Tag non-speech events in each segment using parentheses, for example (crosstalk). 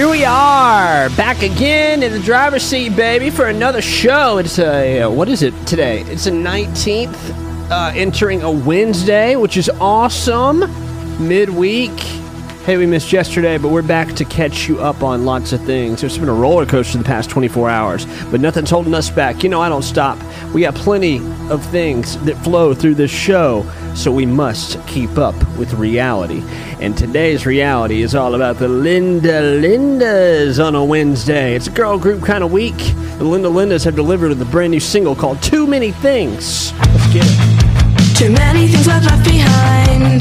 Here we are, back again in the driver's seat, baby, for another show. It's a, what is it today? It's a 19th, uh, entering a Wednesday, which is awesome. Midweek. Hey, we missed yesterday, but we're back to catch you up on lots of things. It's been a roller coaster the past 24 hours, but nothing's holding us back. You know, I don't stop. We got plenty of things that flow through this show, so we must keep up with reality. And today's reality is all about the Linda Lindas on a Wednesday. It's a girl group kind of week. The Linda Lindas have delivered with a brand new single called Too Many Things. Let's get it. Too many things I've left behind.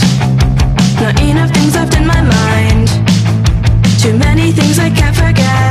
Not enough things left in my mind. Too many things I can't forget.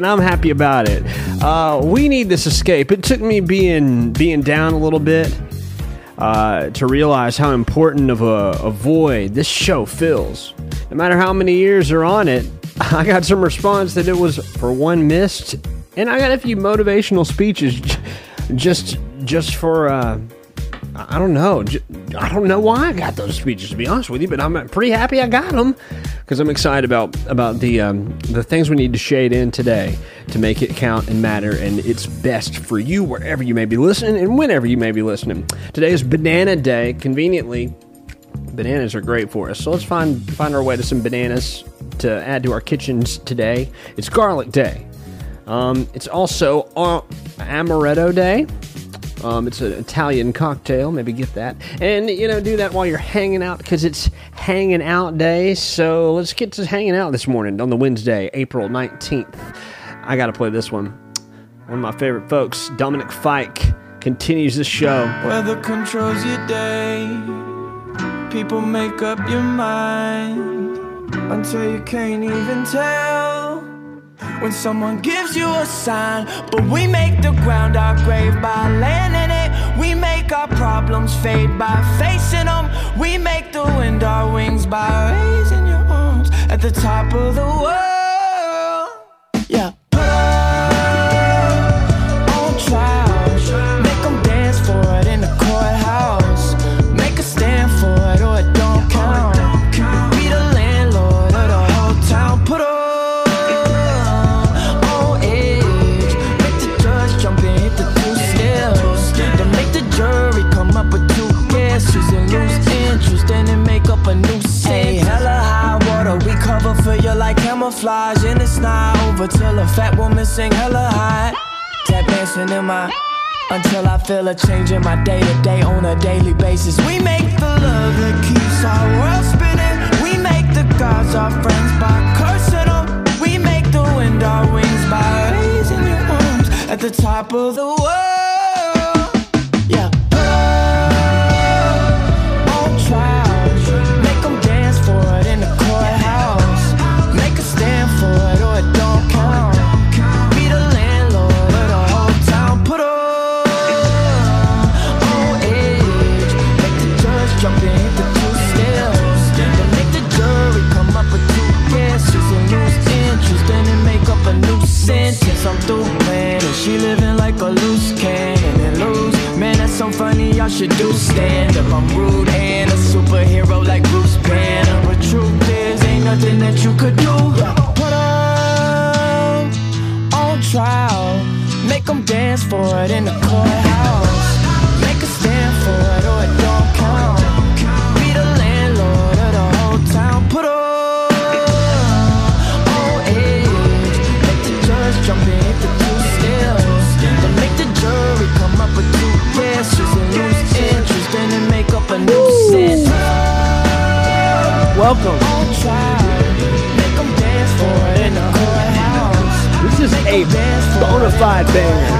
And I'm happy about it. Uh, we need this escape. It took me being being down a little bit uh, to realize how important of a, a void this show fills. No matter how many years are on it, (laughs) I got some response that it was for one missed, and I got a few motivational speeches just just for. Uh, I don't know. I don't know why I got those speeches to be honest with you, but I'm pretty happy I got them because I'm excited about about the um, the things we need to shade in today to make it count and matter, and it's best for you wherever you may be listening and whenever you may be listening. Today is Banana Day. Conveniently, bananas are great for us, so let's find find our way to some bananas to add to our kitchens today. It's Garlic Day. Um, it's also Amaretto Day. Um, it's an Italian cocktail. Maybe get that. And, you know, do that while you're hanging out because it's hanging out day. So let's get to hanging out this morning on the Wednesday, April 19th. I got to play this one. One of my favorite folks, Dominic Fike, continues the show. Weather controls your day. People make up your mind until you can't even tell. When someone gives you a sign, but we make the ground our grave by laying in it. We make our problems fade by facing them. We make the wind our wings by raising your arms at the top of the world. Camouflage and it's not over till a fat woman sing hella high. Tap dancing in my until I feel a change in my day to day on a daily basis. We make the love that keeps our world spinning. We make the gods our friends by cursing them. We make the wind our wings by raising your arms at the top of the world. Should do stand up. I'm rude and a superhero like Bruce Banner. But truth is, ain't nothing that you could do. Put 'em on trial. Make 'em dance for it in the courthouse. Make a stand for it or it don't count. Be the landlord of the whole town. Put 'em on edge. Make the judge jump and hit the two steps. Then make the jury come up with two and interest. Then make up a new sentence. Welcome. On trial. Make 'em dance for it in the courthouse. This is a bona fide banger.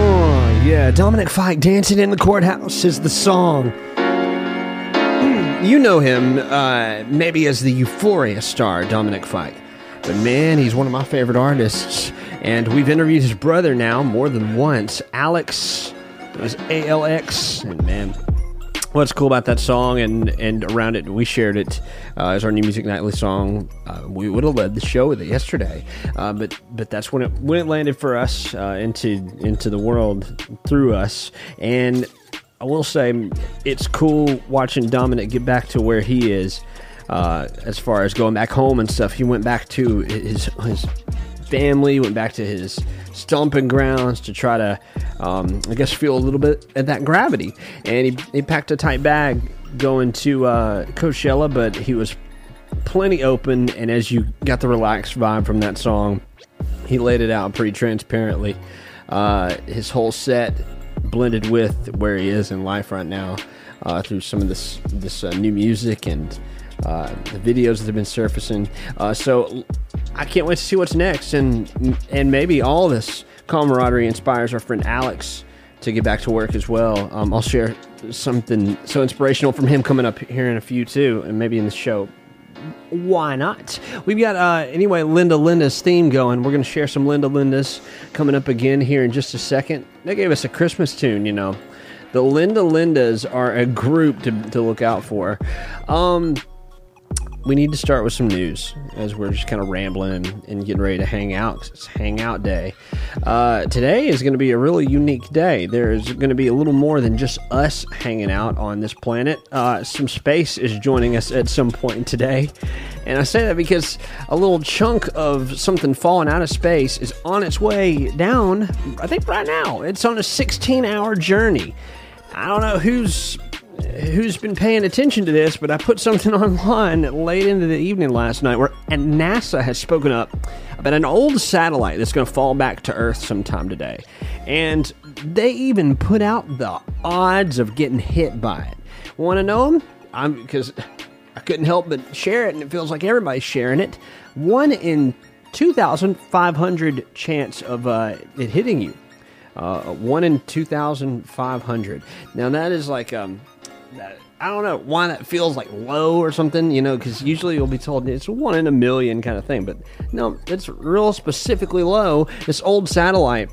Oh, yeah. Dominic Fike dancing in the courthouse is the song. Hmm, You know him uh, maybe as the Euphoria star, Dominic Fike. But man, he's one of my favorite artists. And we've interviewed his brother now more than once, Alex. It was ALX. And man, what's cool about that song and and around it we shared it uh, as our new music nightly song uh, we would have led the show with it yesterday uh, but but that's when it when it landed for us uh, into into the world through us and I will say it's cool watching Dominic get back to where he is uh, as far as going back home and stuff he went back to his his family, went back to his stomping grounds to try to, um, I guess, feel a little bit at that gravity. And he, he packed a tight bag going to uh, Coachella, but he was plenty open. And as you got the relaxed vibe from that song, he laid it out pretty transparently. Uh, his whole set blended with where he is in life right now uh, through some of this this uh, new music and uh, the videos that have been surfacing. Uh, so I can't wait to see what's next, and and maybe all this camaraderie inspires our friend Alex to get back to work as well. Um, I'll share something so inspirational from him coming up here in a few too, and maybe in the show why not? We've got uh, anyway Linda Linda's theme going. We're going to share some Linda Linda's coming up again here in just a second. They gave us a Christmas tune, you know. The Linda Lindas are a group to, to look out for. Um, we need to start with some news as we're just kind of rambling and, getting ready to hang out. It's hangout day. Uh, today is going to be a really unique day. There's going to be a little more than just us hanging out on this planet. Uh, some space is joining us at some point today. And I say that because a little chunk of something falling out of space is on its way down, I think right now. It's on a 16 hour journey. I don't know who's who's been paying attention to this, but I put something (laughs) online late into the evening last night where and NASA has spoken up about an old satellite that's going to fall back to Earth sometime today. And they even put out the odds of getting hit by it. Want to know them? I'm because I couldn't help but share it, and it feels like everybody's sharing it. One in 2,500 chance of uh, it hitting you. Uh, one in 2,500. Now, that is like, um, I don't know why that feels like low or something, you know, because usually you'll be told it's one in a million kind of thing. But no, it's real specifically low. This old satellite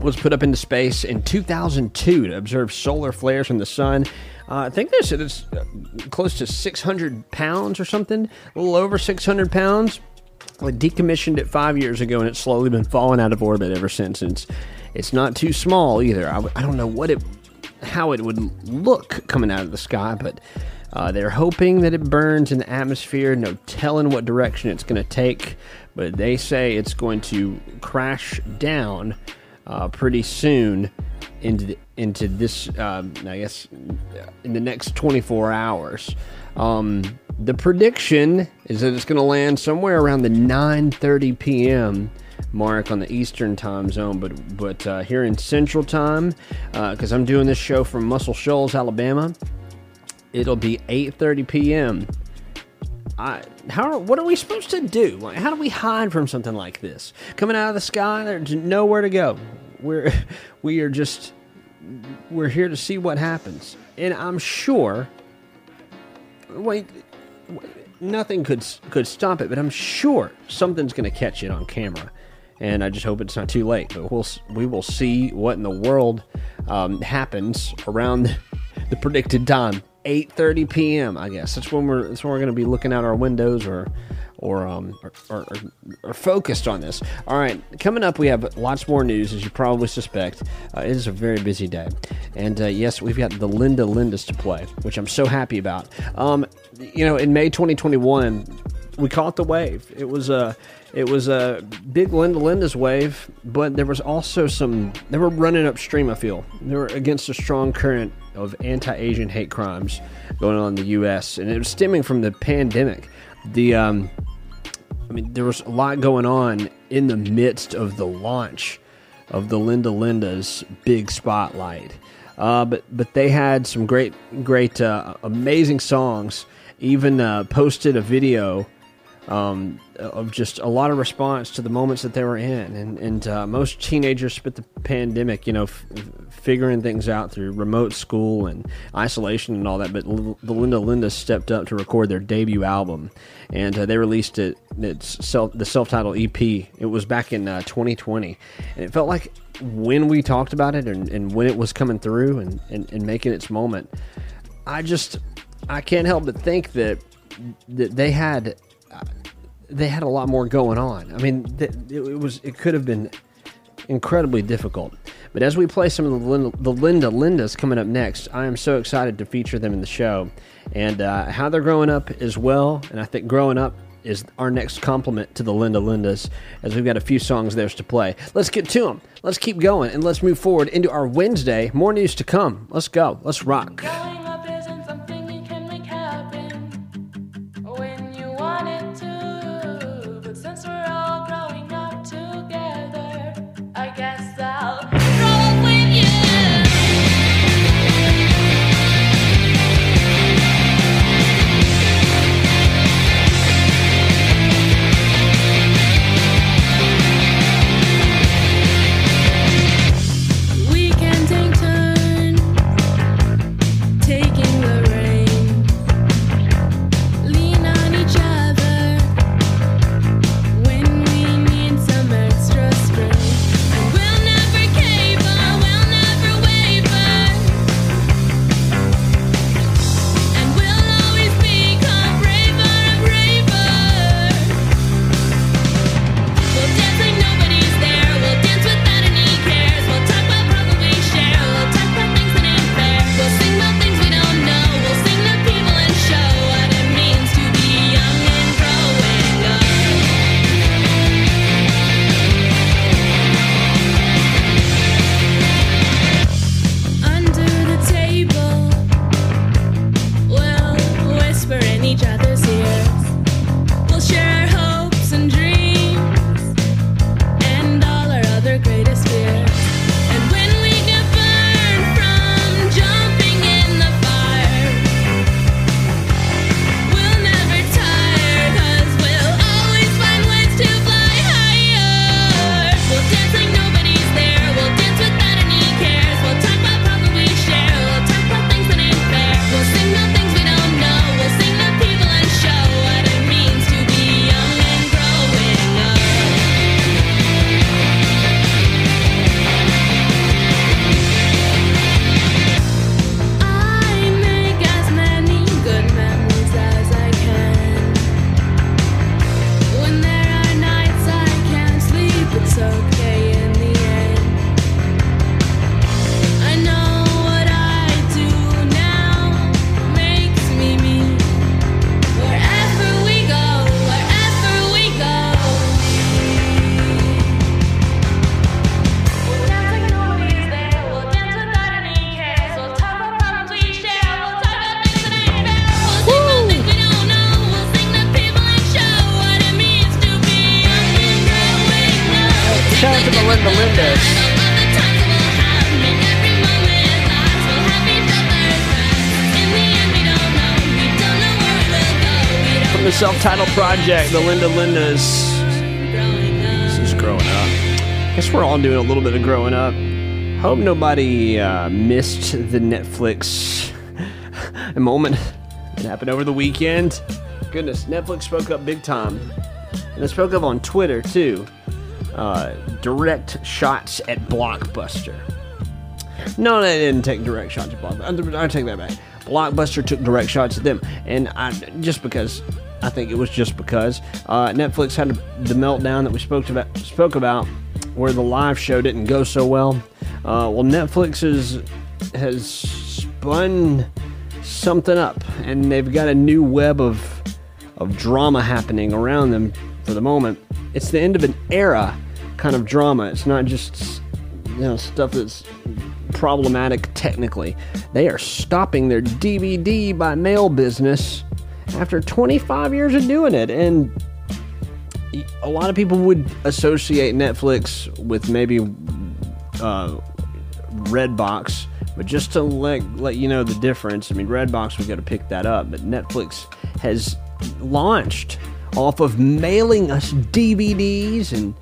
was put up into space in 2002 to observe solar flares from the sun. Uh, I think they said it's uh, close to 600 pounds or something, a little over 600 pounds. They decommissioned it five years ago, and it's slowly been falling out of orbit ever since. It's, it's not too small either. I don't know what it, how it would look coming out of the sky, but uh, they're hoping that it burns in the atmosphere. No telling what direction it's going to take, but they say it's going to crash down uh, pretty soon into the, into this. Um, I guess in the next 24 hours. Um, The prediction is that it's going to land somewhere around the 9:30 p.m. mark on the Eastern Time Zone, but but uh, here in Central Time, because I'm doing this show from Muscle Shoals, Alabama, it'll be 8:30 p.m. I, how what are we supposed to do? Like, how do we hide from something like this coming out of the sky? There's nowhere to go. We're (laughs) we are just we're here to see what happens, and I'm sure. Wait, nothing could could stop it, but I'm sure something's going to catch it on camera, and I just hope it's not too late. But we'll we will see what in the world um, happens around (laughs) the predicted time, 8:30 p.m. I guess that's when we're that's when we're going to be looking out our windows or. Or, um, or, or, or, focused on this. All right, coming up, we have lots more news, as you probably suspect. Uh, it is a very busy day. And uh, yes, we've got the Linda Lindas to play, which I'm so happy about. Um, you know, in May 2021, we caught the wave. It was a it was a big Linda Linda's wave, but there was also some. They were running upstream. I feel they were against a strong current of anti-Asian hate crimes going on in the U.S. and it was stemming from the pandemic. The um, I mean, there was a lot going on in the midst of the launch of the Linda Linda's big spotlight. Uh, but but they had some great great uh, amazing songs. Even uh, posted a video um, of just a lot of response to the moments that they were in, and and uh, most teenagers spent the pandemic, you know, f- figuring things out through remote school and isolation and all that. But L- the Linda Linda stepped up to record their debut album, and uh, they released it. It's self the self titled EP. It was back in uh, 2020, and it felt like when we talked about it and, and when it was coming through and, and, and making its moment, I just I can't help but think that that they had they had a lot more going on. I mean, it, was it could have been incredibly difficult. But as we play some of the Linda, the Linda Lindas coming up next, I am so excited to feature them in the show and uh, how they're growing up as well. And I think growing up is our next compliment to the Linda Lindas, as we've got a few songs theirs to play. Let's get to them. Let's keep going and let's move forward into our Wednesday. More news to come. Let's go. Let's rock. Project, the Linda Lindas. This is growing up. I Guess we're all doing a little bit of growing up. Hope nobody uh, missed the Netflix (laughs) moment that happened over the weekend. Goodness, Netflix spoke up big time, and they spoke up on Twitter too. Uh, direct shots at Blockbuster. No, they didn't take direct shots at Blockbuster. I take that back. Blockbuster took direct shots at them, and I just because I think it was just because uh, Netflix had the meltdown that we spoke about spoke about, where the live show didn't go so well. Uh, well, Netflix is, has spun something up, and they've got a new web of of drama happening around them for the moment. It's the end of an era kind of drama. It's not just you know stuff that's problematic technically. They are stopping their DVD by mail business after 25 years of doing it. And a lot of people would associate Netflix with maybe uh, Redbox, but just to let let you know the difference, I mean Redbox we got to pick that up, but Netflix has launched off of mailing us DVDs and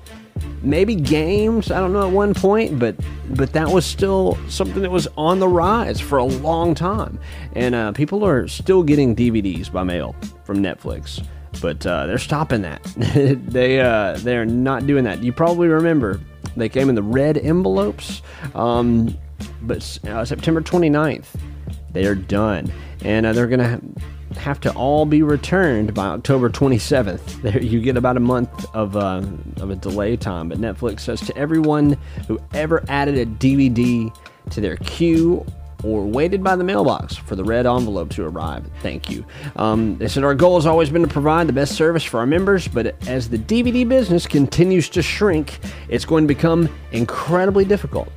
maybe games. I don't know at one point, but but that was still something that was on the rise for a long time, and uh, people are still getting DVDs by mail from Netflix. But uh, they're stopping that. (laughs) they uh, they're not doing that. You probably remember they came in the red envelopes. Um, but uh, September 29th, they are done, and uh, they're gonna have to all be returned by October 27th. (laughs) There, you get about a month of uh, of a delay time. But Netflix says to everyone who ever added a DVD to their queue or waited by the mailbox for the red envelope to arrive. Thank you. Um, they said our goal has always been to provide the best service for our members, but as the DVD business continues to shrink, it's going to become incredibly difficult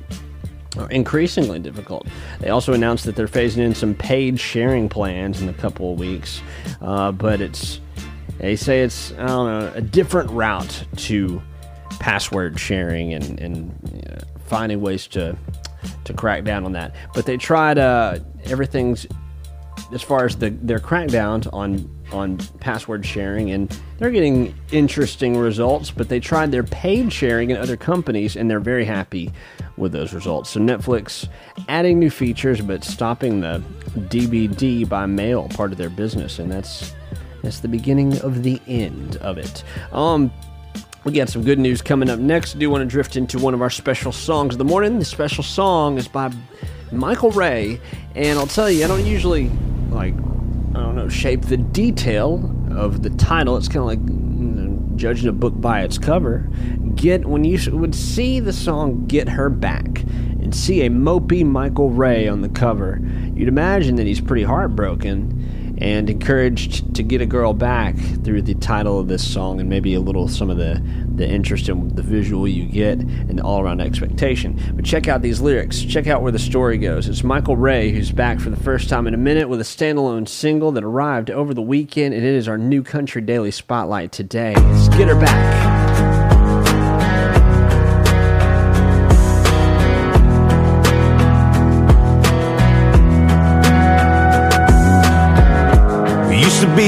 or increasingly difficult. They also announced that they're phasing in some paid sharing plans in a couple of weeks, uh, but it's they say it's I don't know a different route to password sharing and and uh, finding ways to to crack down on that. But they tried uh, everything's as far as the their crackdowns on on password sharing and they're getting interesting results but they tried their paid sharing in other companies and they're very happy with those results so netflix adding new features but stopping the dvd by mail part of their business and that's that's the beginning of the end of it um we got some good news coming up next. I do want to drift into one of our special songs of the morning. The special song is by Michael Ray, and I'll tell you, I don't usually like I don't know shape the detail of the title. It's kind of like you know, judging a book by its cover. Get when you would see the song "Get Her Back" and see a mopey Michael Ray on the cover, you'd imagine that he's pretty heartbroken and encouraged to get a girl back through the title of this song and maybe a little some of the the interest in the visual you get and the all-around expectation. But check out these lyrics. Check out where the story goes. It's michael ray who's back for the first time in a minute with a standalone single that arrived over the weekend and it is our new country daily spotlight today. Let's get her back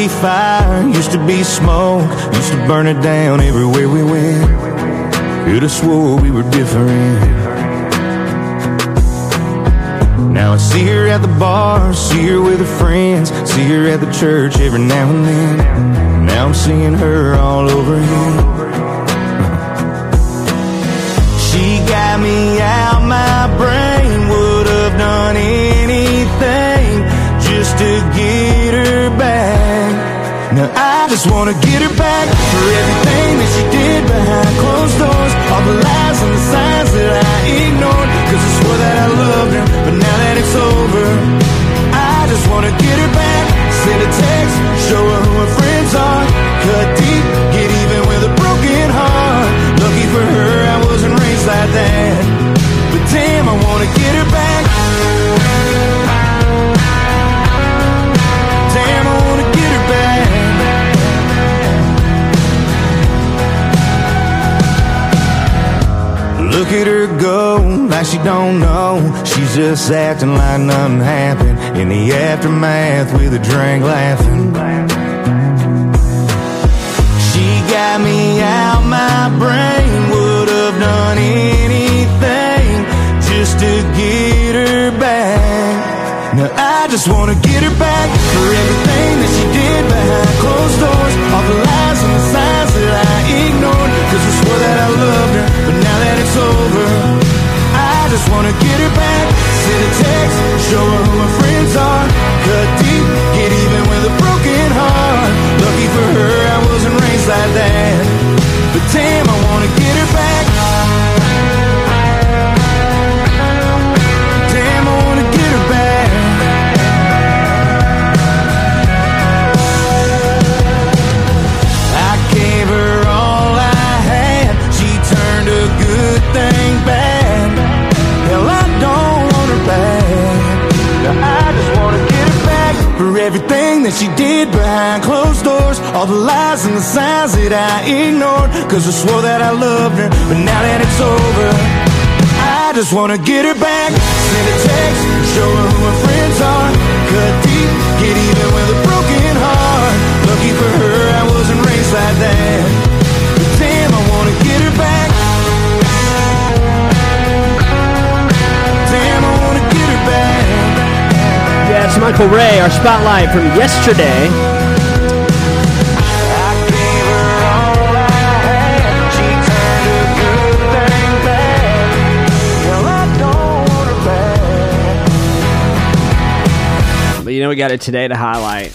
be fire, used to be smoke, used to burn it down everywhere we went. Could have swore we were different. Now I see her at the bar, see her with her friends, see her at the church every now and then. Now I'm seeing her all over again. (laughs) She got me out my brain, would have done anything just to get. Now I just wanna get her back for everything that she did behind closed doors. All the lies and the signs that I ignored. Cause I swore that I loved her, but now that it's over, I just wanna get her back. Send a text, show her who her friends are. Cut deep, get even with a broken heart. Lucky for her, I wasn't raised like that. But damn, I wanna get her back. Look at her go, like she don't know. She's just acting like nothing happened. In the aftermath, with a drink laughing. She got me out my brain. Would have done anything just to get her back. Now I just wanna get her back for everything that she did behind closed doors. All the lies and the signs that I ignored. Cause I swore that I loved her over, I just wanna get her back. Send a text, show her who her friends are. Cut deep, get even with a broken heart. Lucky for her, I wasn't raised like that. But damn, I wanna get her that she did behind closed doors. All the lies and the signs that I ignored. Cause I swore that I loved her, but now that it's over. I just wanna get her back. Send a text, show her who her friends are. Cut deep, get even with a broken heart. Lucky for her, I wasn't raised like that. It's Michael Ray, our spotlight from yesterday. But you know, we got it today to highlight.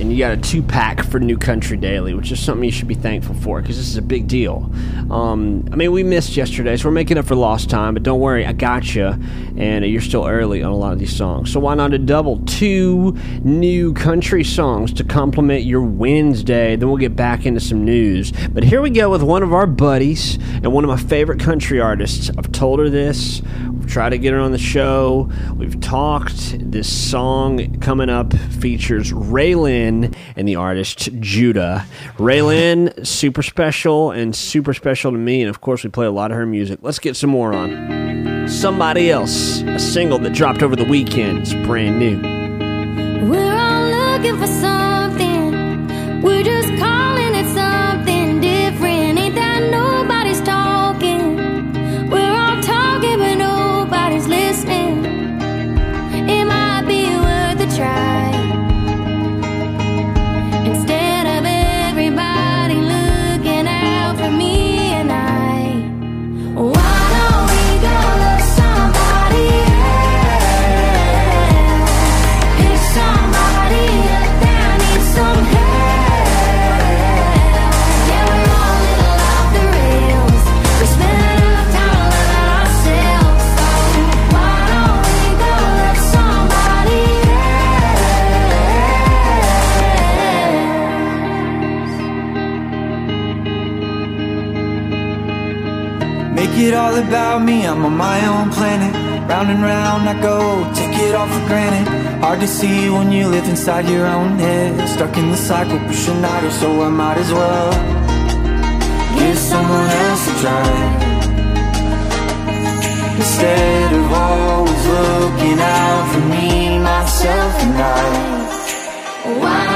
And you got a two pack for New Country Daily, which is something you should be thankful for because this is a big deal. Um, I mean, we missed yesterday, so we're making up for lost time, but don't worry, I got you. And you're still early on a lot of these songs. So why not a double? Two new country songs to complement your Wednesday. Then we'll get back into some news. But here we go with one of our buddies and one of my favorite country artists. I've told her this. Tried to get her on the show. We've talked. This song coming up features RaeLynn and the artist Judah. RaeLynn, super special and super special to me. And of course, we play a lot of her music. Let's get some more on. Somebody Else, a single that dropped over the weekend. It's brand new. We're all looking for something. We're all about me, I'm on my own planet. Round and round I go, take it all for granted. Hard to see when you live inside your own head. Stuck in the cycle, pushing harder, so I might as well give someone else a try. Instead of always looking out for me, myself, and I. Why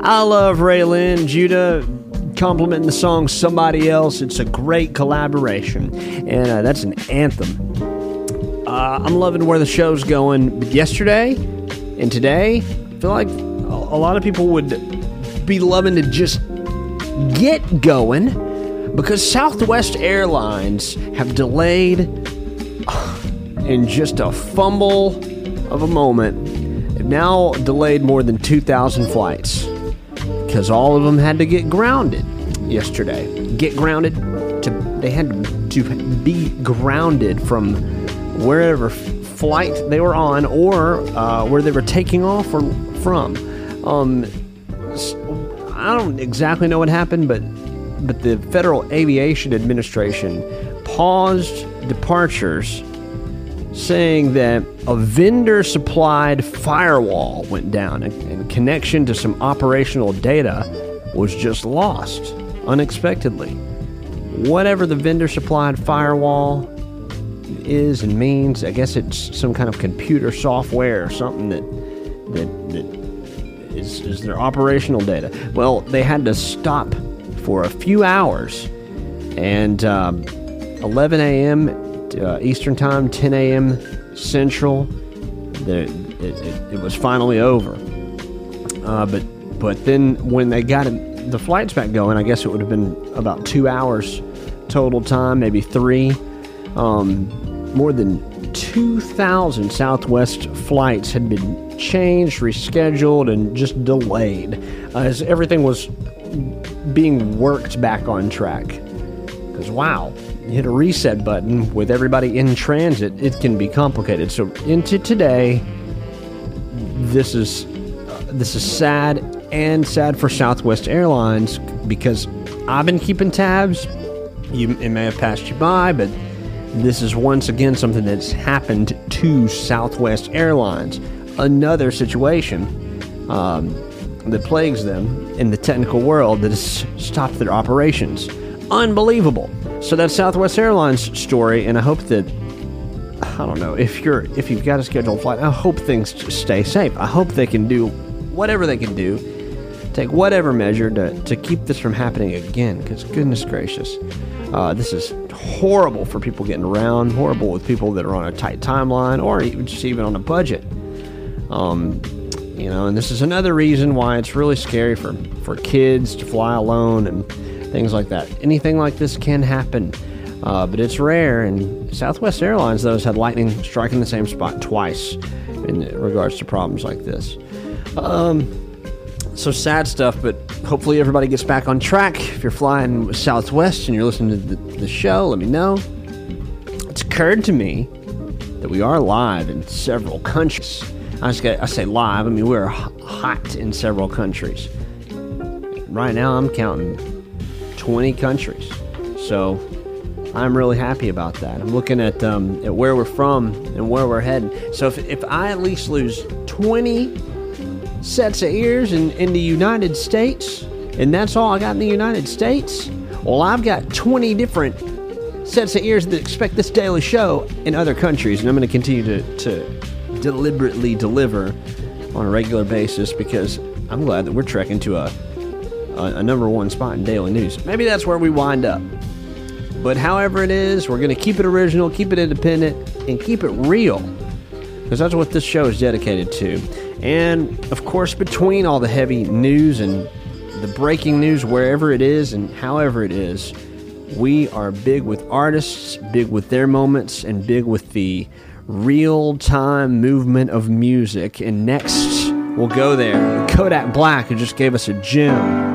I love RaeLynn Judah complimenting the song Somebody Else. It's a great collaboration, and uh, that's an anthem. Uh, I'm loving where the show's going. Yesterday and today, I feel like a lot of people would be loving to just get going because Southwest Airlines have delayed (sighs) in just a fumble of a moment. They've now delayed more than 2,000 flights because all of them had to get grounded yesterday. Get grounded to they had to be grounded from wherever flight they were on or uh, where they were taking off from. Um, I don't exactly know what happened, but but the Federal Aviation Administration paused departures saying that a vendor supplied firewall went down and, connection to some operational data was just lost unexpectedly. Whatever the vendor supplied firewall is and means, I guess it's some kind of computer software or something that that, that is, is their operational data. Well, they had to stop for a few hours, and um, 11 a.m. Uh, Eastern Time, 10 a.m. Central. The, it, it, it was finally over. Uh, but but then when they got it, the flights back going, I guess it would have been about two hours total time, maybe three. Um, more than 2,000 Southwest flights had been changed, rescheduled, and just delayed as everything was being worked back on track. Because, wow, hit a reset button with everybody in transit, it can be complicated. So, into today, this is uh, this is sad and sad for Southwest Airlines because I've been keeping tabs. You, it may have passed you by, but this is once again something that's happened to Southwest Airlines. Another situation um, that plagues them in the technical world that has stopped their operations. Unbelievable. So that's Southwest Airlines story, and I hope that I don't know if you're if you've got a scheduled flight. I hope things stay safe. I hope they can do whatever they can do, take whatever measure to, to keep this from happening again. Because goodness gracious, uh, this is horrible for people getting around. Horrible with people that are on a tight timeline or just even on a budget. Um, you know, and this is another reason why it's really scary for for kids to fly alone and things like that. Anything like this can happen. Uh, but it's rare, and Southwest Airlines, though, has had lightning strike in the same spot twice in regards to problems like this. Um, so sad stuff, but hopefully everybody gets back on track. If you're flying Southwest and you're listening to the, the show, let me know. It's occurred to me that we are live in several countries. I, get, I say live, I mean we're hot in several countries. Right now, I'm counting 20 countries. So I'm really happy about that. I'm looking at, um, at where we're from and where we're heading. So if, if I at least lose 20 sets of ears in, in the United States, and that's all I got in the United States, well, I've got 20 different sets of ears that expect this daily show in other countries, and I'm going to continue to, to deliberately deliver on a regular basis because I'm glad that we're trekking to a, a, a number one spot in daily news. Maybe that's where we wind up. But however it is, we're going to keep it original, keep it independent, and keep it real. Because that's what this show is dedicated to. And of course, between all the heavy news and the breaking news, wherever it is and however it is, we are big with artists, big with their moments, and big with the real time movement of music. And next, we'll go there. Kodak Black, who just gave us a gem.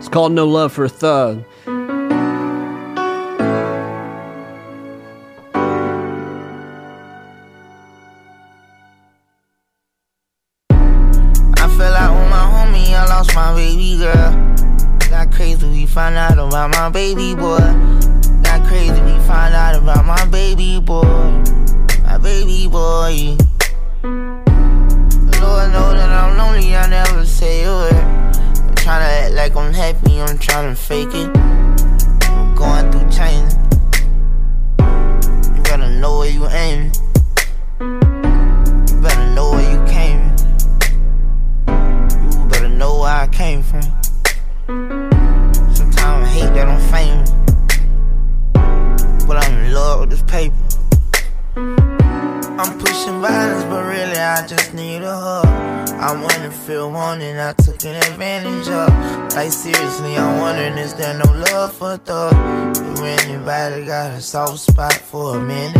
It's called No Love for a Thug. I feel like with my homie, I lost my baby girl. Got crazy, we found out about my baby boy. Trying Like seriously, I'm wondering is there no love for thug? Do anybody got a soft spot for a minute?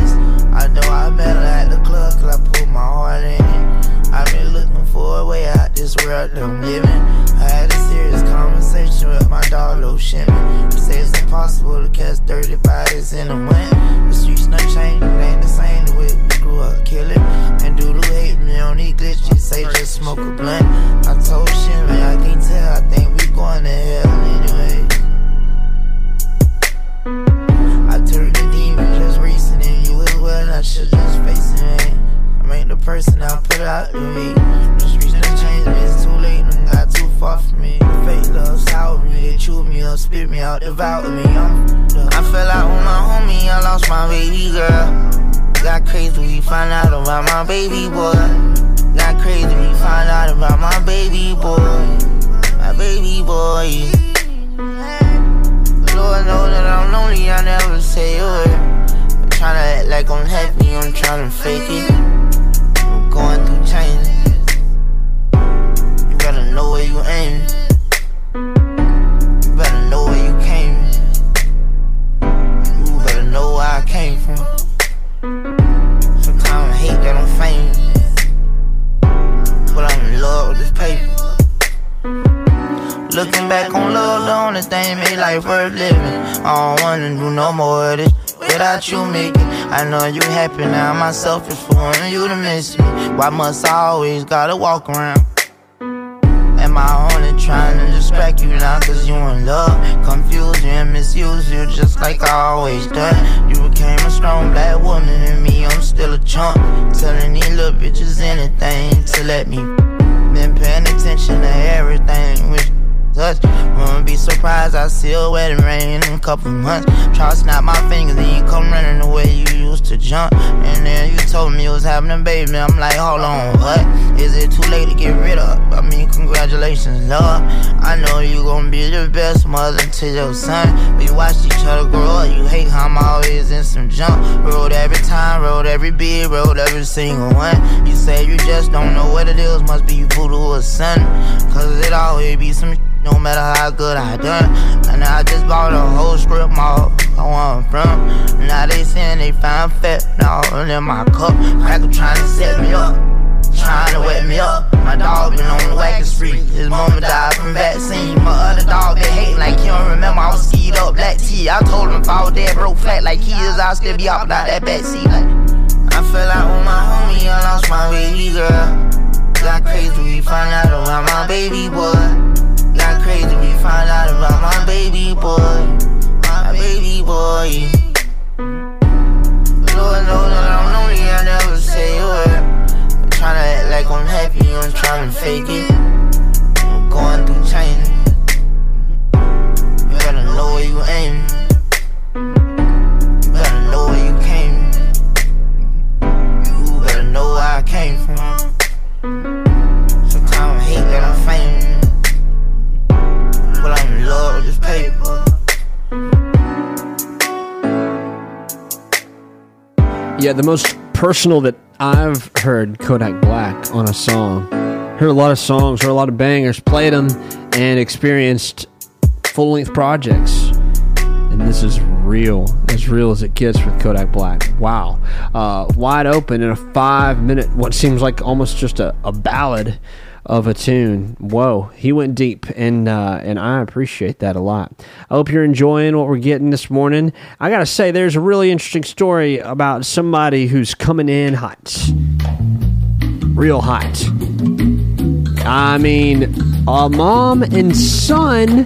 I know I better at the club, cause I put my heart in it. I've been looking for a way out this world that I'm living. I had a serious conversation with my dog, Lil Shimmy. He say it's impossible to catch dirty bodies in a wind. Now, I'm for you to miss me. Why must I always gotta walk around? Couple months. Try to snap my fingers and you come running the way you used to jump. And then you told me you was having a baby. I'm like, hold on, what? Is it too late to get rid of? I mean, congratulations, love. I know you gonna be the best mother to your son. We watched each other grow up. You hate how I'm always in some junk. Road every time, road every beat, road every single one. You say you just don't know what it is. Must be voodoo or something. Cause it always be some no matter how good I done. And I just bought a whole strip mall. I want from. Now they saying they found fat now in my cup. Cracker trying to set me up. Trying to wet me up. My dog been on the wagon street. His mama died from vaccine. My other dog been hating like he don't remember I was skied up black tea. I told him if I was dead broke flat like he is, I'll still be out that back seat. Like I fell out with my homie, I lost my baby girl. Got crazy, we found out about my baby boy. Found out about my baby boy. My baby boy. Lord know that I'm lonely, I never say a word. I'm tryna act like I'm happy, I'm tryna fake it. I'm going through change. You better know where you aim. You better know where you came. You better know where I came from. Yeah, the most personal that I've heard Kodak Black on a song. Heard a lot of songs, heard a lot of bangers, played them, and experienced full length projects. And this is real, as real as it gets with Kodak Black. Wow. Uh, wide open in a five minute, what seems like almost just a, a ballad of a tune. Whoa, he went deep, and uh, and I appreciate that a lot. I hope you're enjoying what we're getting this morning. I gotta say, there's a really interesting story about somebody who's coming in hot, real hot. I mean, a mom and son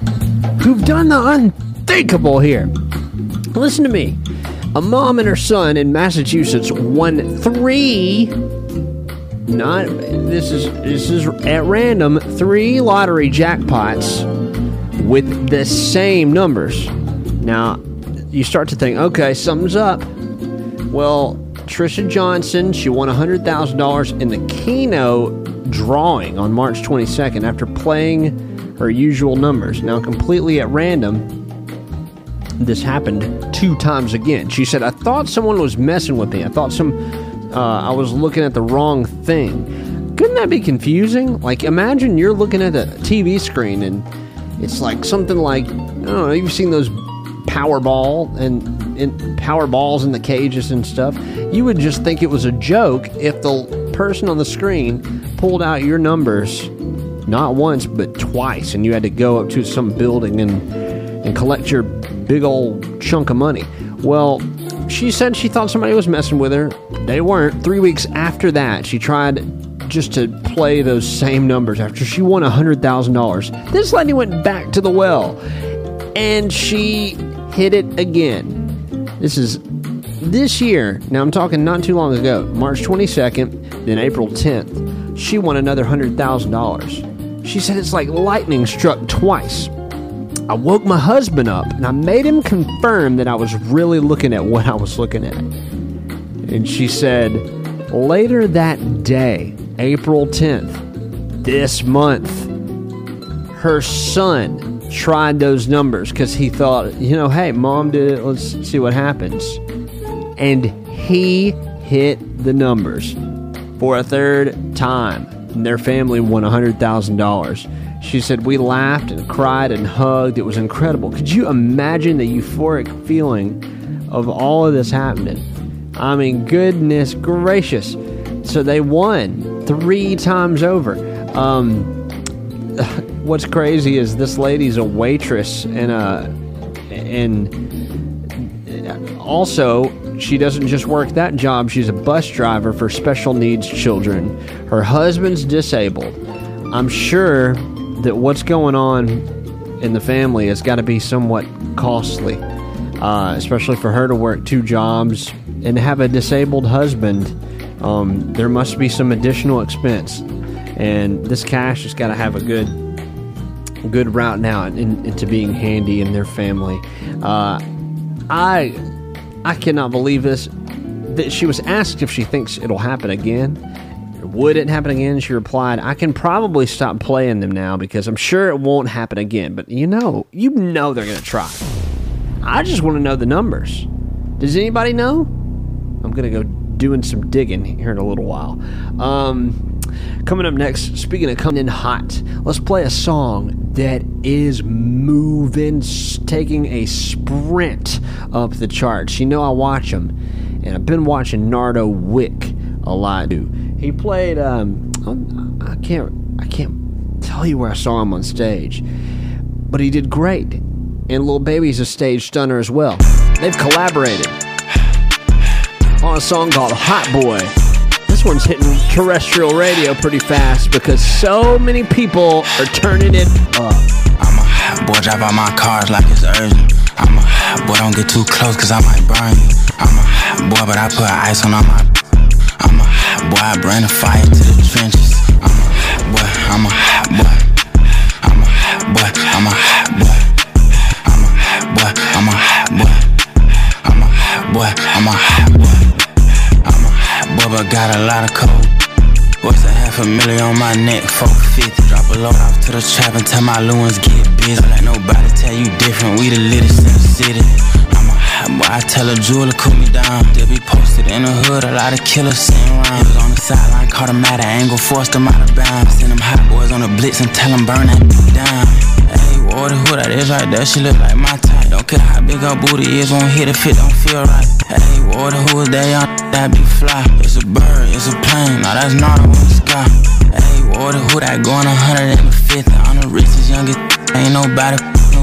who've done the unthinkable here. Listen to me. A mom and her son in Massachusetts won three not this is this is at random three lottery jackpots with the same numbers. Now, you start to think, okay, something's up. Well, Trisha Johnson, she won $100,000 in the Keno drawing on March 22nd after playing her usual numbers. Now, completely at random, this happened two times again. She said, I thought someone was messing with me. I thought some, uh, I was looking at the wrong thing. Couldn't that be confusing? Like, imagine you're looking at a TV screen and it's like something like, I don't know, you've seen those Powerball and, and power balls in the cages and stuff. You would just think it was a joke if the person on the screen pulled out your numbers not once but twice and you had to go up to some building and and collect your big old chunk of money. Well, she said she thought somebody was messing with her. They weren't. 3 weeks after that, she tried just to play those same numbers after she won $100,000. This lady went back to the well and she hit it again. This is this year. Now I'm talking not too long ago, March 22nd, then April 10th. She won another $100,000. She said it's like lightning struck twice. I woke my husband up and I made him confirm that I was really looking at what I was looking at. And she said, later that day, April 10th, this month, her son tried those numbers because he thought, you know, hey, mom did it. Let's see what happens. And he hit the numbers for a third time. And their family won $100,000. She said, We laughed and cried and hugged. It was incredible. Could you imagine the euphoric feeling of all of this happening? I mean, goodness gracious. So they won three times over. Um, (sighs) what's crazy is this lady's a waitress and a and also she doesn't just work that job she's a bus driver for special needs children her husband's disabled i'm sure that what's going on in the family has got to be somewhat costly uh, especially for her to work two jobs and have a disabled husband um, there must be some additional expense and this cash has got to have a good good route now in, into being handy in their family. Uh, I I cannot believe this. That she was asked if she thinks it'll happen again. Would it happen again? She replied, "I can probably stop playing them now because I'm sure it won't happen again." But you know, you know they're gonna try. I just want to know the numbers. Does anybody know? I'm gonna go doing some digging here in a little while. Um, coming up next, speaking of coming in hot, let's play a song that is moving, taking a sprint up the charts. You know, I watch them, and I've been watching Nardo Wick a lot. Too. He played. Um, I can't. I can't tell you where I saw him on stage, but he did great. And Lil Baby's a stage stunner as well. They've collaborated on a song called Hot Boy. This one's hitting terrestrial radio pretty fast because so many people are turning it up. I'm a hot boy, drive out my cars like it's urgent. I'm a hot boy, don't get too close cause I might burn you. I'm a hot boy, but I put ice on all my. Boy, I bring the fire to the trenches. I'm a hot boy, I'm a hot boy. I'm a hot boy, I'm a hot boy. I'm a hot boy, I'm a hot boy. I'm a hot boy, I'm a hot boy. I'm a hot boy, but got a lot of cold. What's a half a million on my neck? 450. Drop a load off to the trap tell my loons get busy. Don't let nobody tell you different. We the littest in the city. I tell a jeweler cool me down. They be posted in the hood. A lot of killers sitting around. Was on the sideline, caught at an angle, forced him out of bounds. Send them hot boys on the blitz and tell them burn that down. Hey, what water who that is right there? She look like my type. Don't care how big her booty is, won't hit if it don't feel right. Hey, what who is that young? That be fly. It's a bird, it's a plane. Now that's not the sky. Hey, what water who that going 150? I'm the richest, youngest. (laughs) Ain't nobody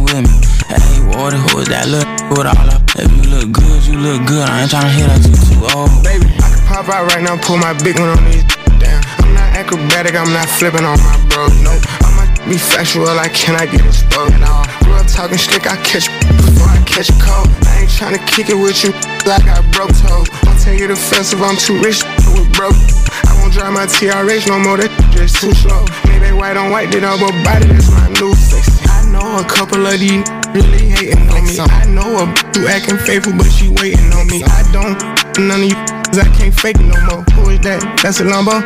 with me. Hey, water who is that look with all up? If you look good, you look good. I ain't tryna hit that you too old. Baby, I can pop out right now, pull my big one on these. (laughs) Damn, I'm not acrobatic, I'm not flipping on my bro. No, I might be factual, I can I get exposed? No, grew up talking slick, I catch before I catch a cold. I ain't tryna kick it with you, (laughs) like I broke toe. Don't take it offensive, I'm too rich (laughs) with broke. I won't drive my TRH no more, that just too slow. Maybe white on white, all but body, that's my new face. I know a couple of these really hating on me. I know a who acting faithful, but she waiting on me. I don't none of you. I can't fake it no more. Who is that? That's a Lumbo.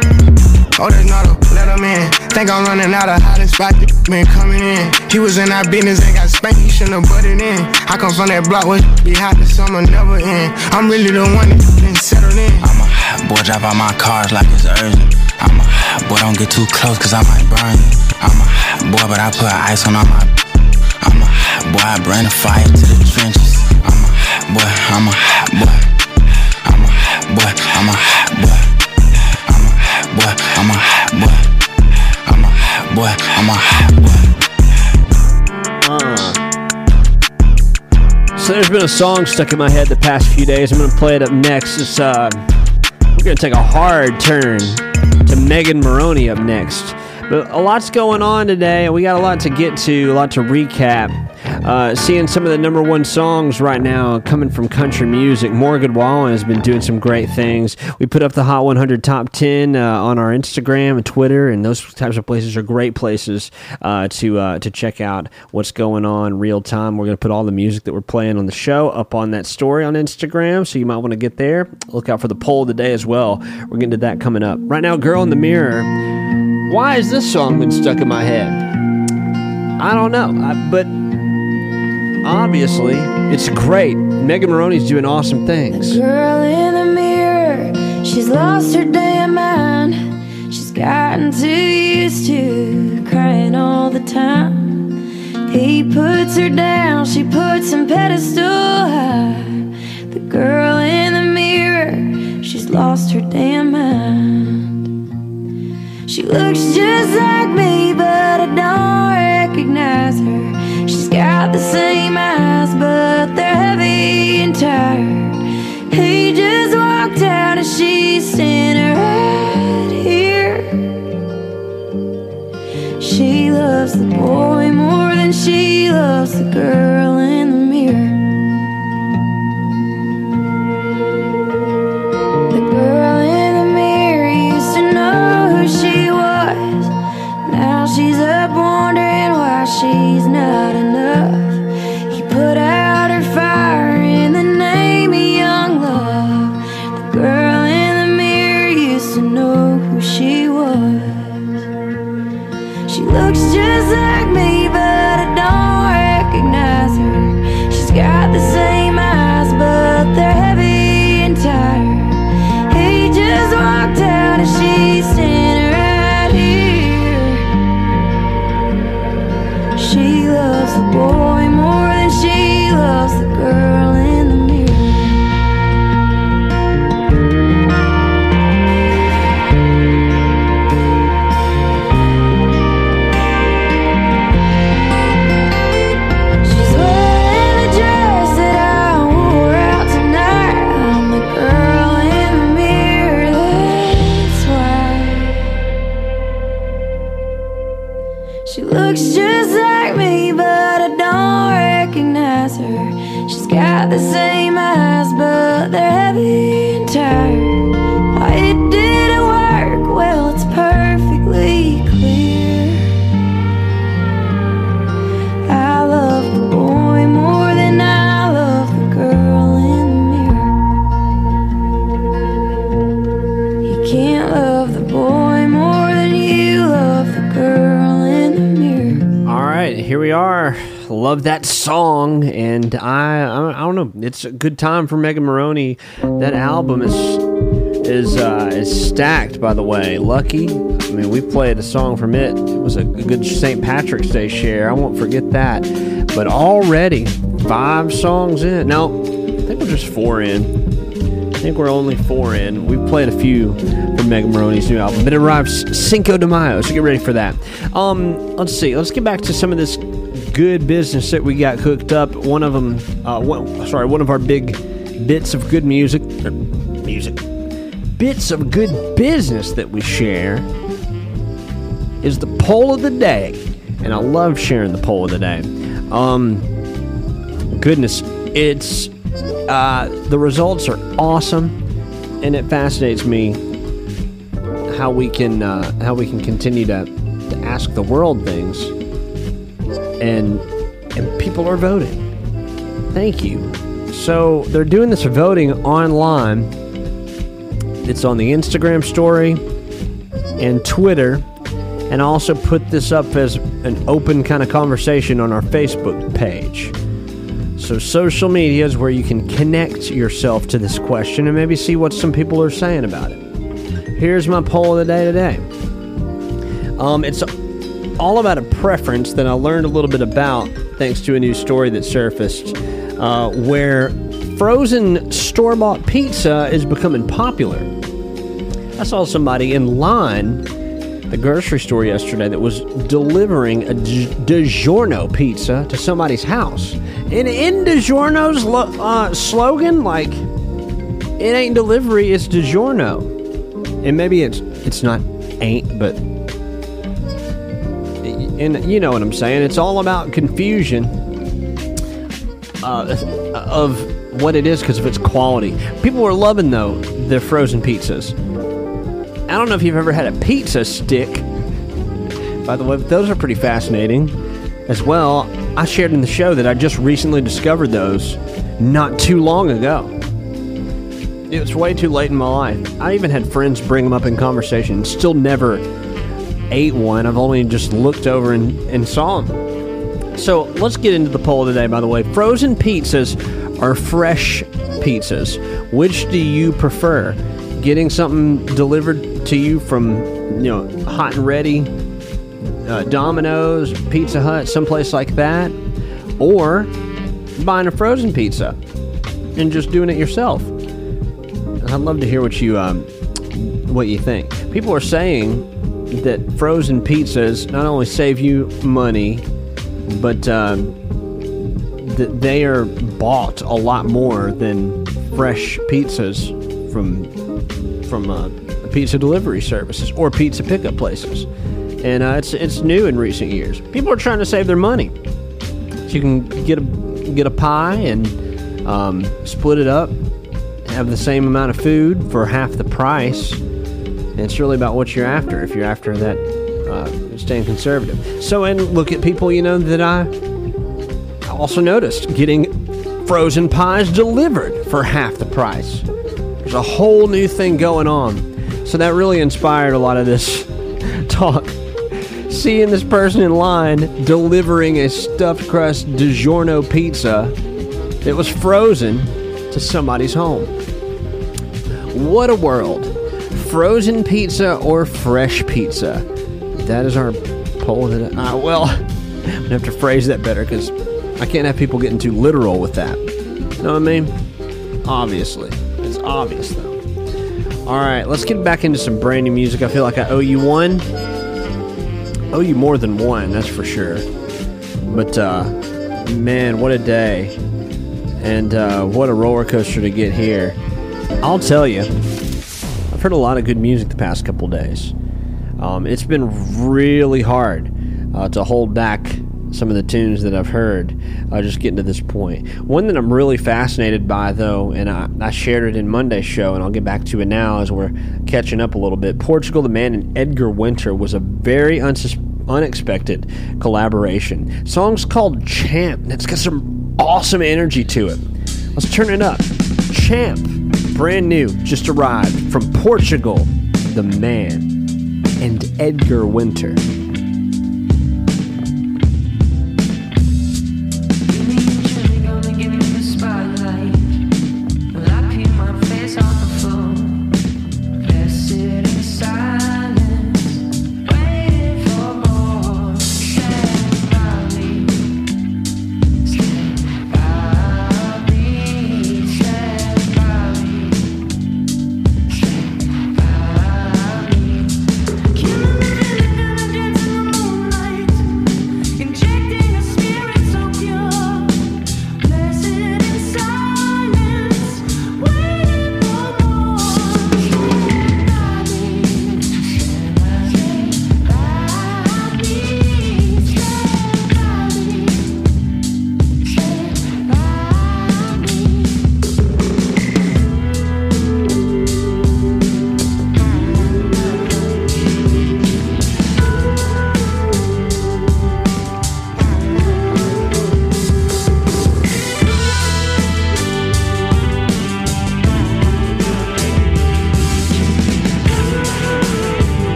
Oh, that's not a let him in. Think I'm running out of hottest spot. This been coming in. He was in our business and got spanked. He shouldn't have butted in. I come from that block where be hot the summer never end. I'm really the one that been settled in. I'm a hot boy, drive out my cars like it's urgent. I'm a hot boy, don't get too close cause I might burn you. I'm a hot boy, but I put ice on all my. Boy, I bring the fire to the trenches. I'm a hot boy, I'm a hot boy. I'm a hot boy, I'm a hot boy. I'm a hot boy, I'm a hot boy. I'm a hot boy, I'm a hot boy. So there's been a song stuck in my head the past few days. I'm gonna play it up next. It's uh, we're gonna take a hard turn to Megan Moroney up next. But a lot's going on today, and we got a lot to get to, a lot to recap. Uh, seeing some of the number one songs right now coming from country music. Morgan Wallen has been doing some great things. We put up the Hot 100 Top 10 uh, on our Instagram and Twitter, and those types of places are great places uh, to uh, to check out what's going on real time. We're going to put all the music that we're playing on the show up on that story on Instagram, so you might want to get there. Look out for the poll of the day as well. We're getting to that coming up. Right now, Girl in the Mirror. Why has this song been stuck in my head? I don't know, I, but obviously it's great. Megan Moroney's doing awesome things. Girl in the mirror, she's lost her damn mind. She's gotten too used to crying all the time. He puts her down, she puts him pedestal high. The girl in the mirror, she's lost her damn mind. She looks just like me, but I don't recognize her. Got the same eyes, but they're heavy and tired. He just walked out and she's standing right here. She loves the boy more than she loves the girl Love that song, and I, I, don't know. It's a good time for Megan Moroney. That album is is uh, is stacked, by the way. Lucky. I mean, we played a song from it. It was a good St. Patrick's Day share. I won't forget that. But already five songs in. No, I think we're just four in. I think we're only four in. We played a few from Megan Moroney's new album. It arrives Cinco de Mayo, so get ready for that. Um, let's see. Let's get back to some of this good business that we got hooked up. One of them, uh, one, sorry, one of our big bits of good music, er, music, bits of good business that we share is the poll of the day, and I love sharing the poll of the day. Um, goodness, it's uh, the results are awesome, and it fascinates me how we can uh, how we can continue to, to ask the world things and and people are voting. Thank you. So they're doing this voting online. It's on the Instagram story and Twitter, and I also put this up as an open kind of conversation on our Facebook page. So social media is where you can connect yourself to this question and maybe see what some people are saying about it. Here's my poll of the day today. Um, it's all about a preference that I learned a little bit about thanks to a new story that surfaced uh, where frozen store bought pizza is becoming popular. I saw somebody in line the grocery store yesterday that was delivering a Di- DiGiorno pizza to somebody's house. And in DiGiorno's lo- uh, slogan, like, it ain't delivery, it's DiGiorno. And maybe it's it's not ain't, but and you know what I'm saying. It's all about confusion uh, of what it is because of its quality. People are loving though the frozen pizzas. I don't know if you've ever had a pizza stick. By the way, those are pretty fascinating as well. I shared in the show that I just recently discovered those not too long ago. It was way too late in my life. I even had friends bring them up in conversation. Still never ate one. I've only just looked over and, and saw them. So let's get into the poll today, by the way. Frozen pizzas are fresh pizzas. Which do you prefer? Getting something delivered to you from, you know, hot and ready, uh, Domino's, Pizza Hut, someplace like that, or buying a frozen pizza and just doing it yourself? I'd love to hear what you um, what you think. People are saying that frozen pizzas not only save you money, but um, they are bought a lot more than fresh pizzas from from uh, pizza delivery services or pizza pickup places. And uh, it's it's new in recent years. People are trying to save their money. So you can get a get a pie and um, split it up, have the same amount of food for half the price. And it's really about what you're after. If you're after that, uh, staying conservative. So, and look at people, you know, that I also noticed getting frozen pies delivered for half the price. There's a whole new thing going on. So that really inspired a lot of this (laughs) talk. Seeing this person in line delivering a stuffed crust DiGiorno pizza that was frozen to somebody's home. What a world. Frozen pizza or fresh pizza? That is our poll today. Uh, well, (laughs) I'm to have to phrase that better because I can't have people getting too literal with that. You know what I mean? Obviously. It's obvious, though. All right, let's get back into some brand new music. I feel like I owe you one. Owe you more than one, that's for sure. But, uh, man, what a day. And uh, what a roller coaster to get here. I'll tell you, heard a lot of good music the past couple days. Um, it's been really hard uh, to hold back some of the tunes that I've heard uh, just getting to this point. One that I'm really fascinated by, though, and I, I shared it in Monday's show, and I'll get back to it now as we're catching up a little bit. Portugal the Man and Edgar Winter was a very unexpected collaboration. song's called Champ, and it's got some awesome energy to it. Let's turn it up. Champ, brand new, just arrived from Portugal, the Man and Edgar Winter.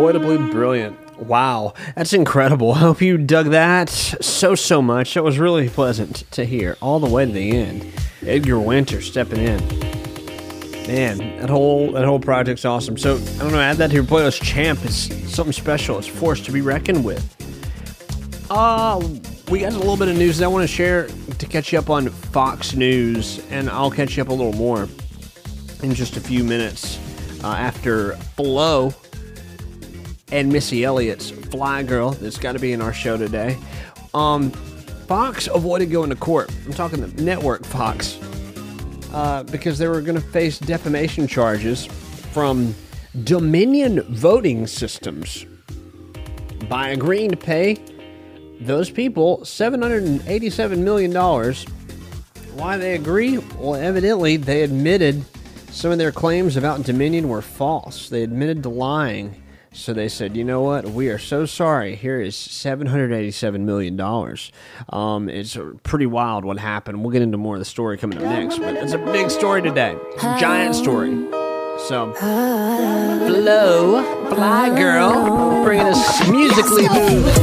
Unavoidably brilliant. Wow, that's incredible. I hope you dug that so, so much. That was really pleasant to hear all the way to the end. Edgar Winter stepping in. Man, that whole that whole project's awesome. So I don't know, add that to your playlist. Champ is something special. It's force to be reckoned with. Uh, we got a little bit of news that I want to share to catch you up on Fox News, and I'll catch you up a little more in just a few minutes uh, after Flo and Missy Elliott's Fly Girl. That's got to be in our show today. Um, Fox avoided going to court. I'm talking the network Fox uh, because they were going to face defamation charges from Dominion Voting Systems by agreeing to pay those people $787 million. Why they agree? Well, evidently, they admitted some of their claims about Dominion were false. They admitted to lying. So they said, you know what? We are so sorry. Here is $787 million. Um, it's pretty wild what happened. We'll get into more of the story coming up next, but it's a big story today. Giant story. So, Flo, Fly Girl, bringing us musically moved.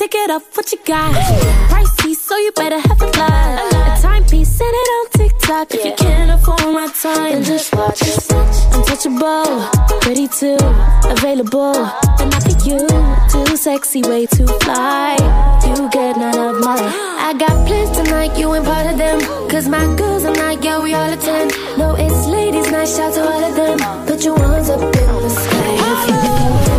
Checklist, tick it off, what you got? Pricey, so you better have a lot. A timepiece, send it on TikTok. If you can't afford my time, then just watch. Untouchable, pretty too, available. But not for you, too sexy, way too fly. You get none of mine. I got plans tonight, you ain't part of them. Cause my girls are not, yeah, we all attend. No, it's ladies' night, shout to all of them. Put your ones up in the sky.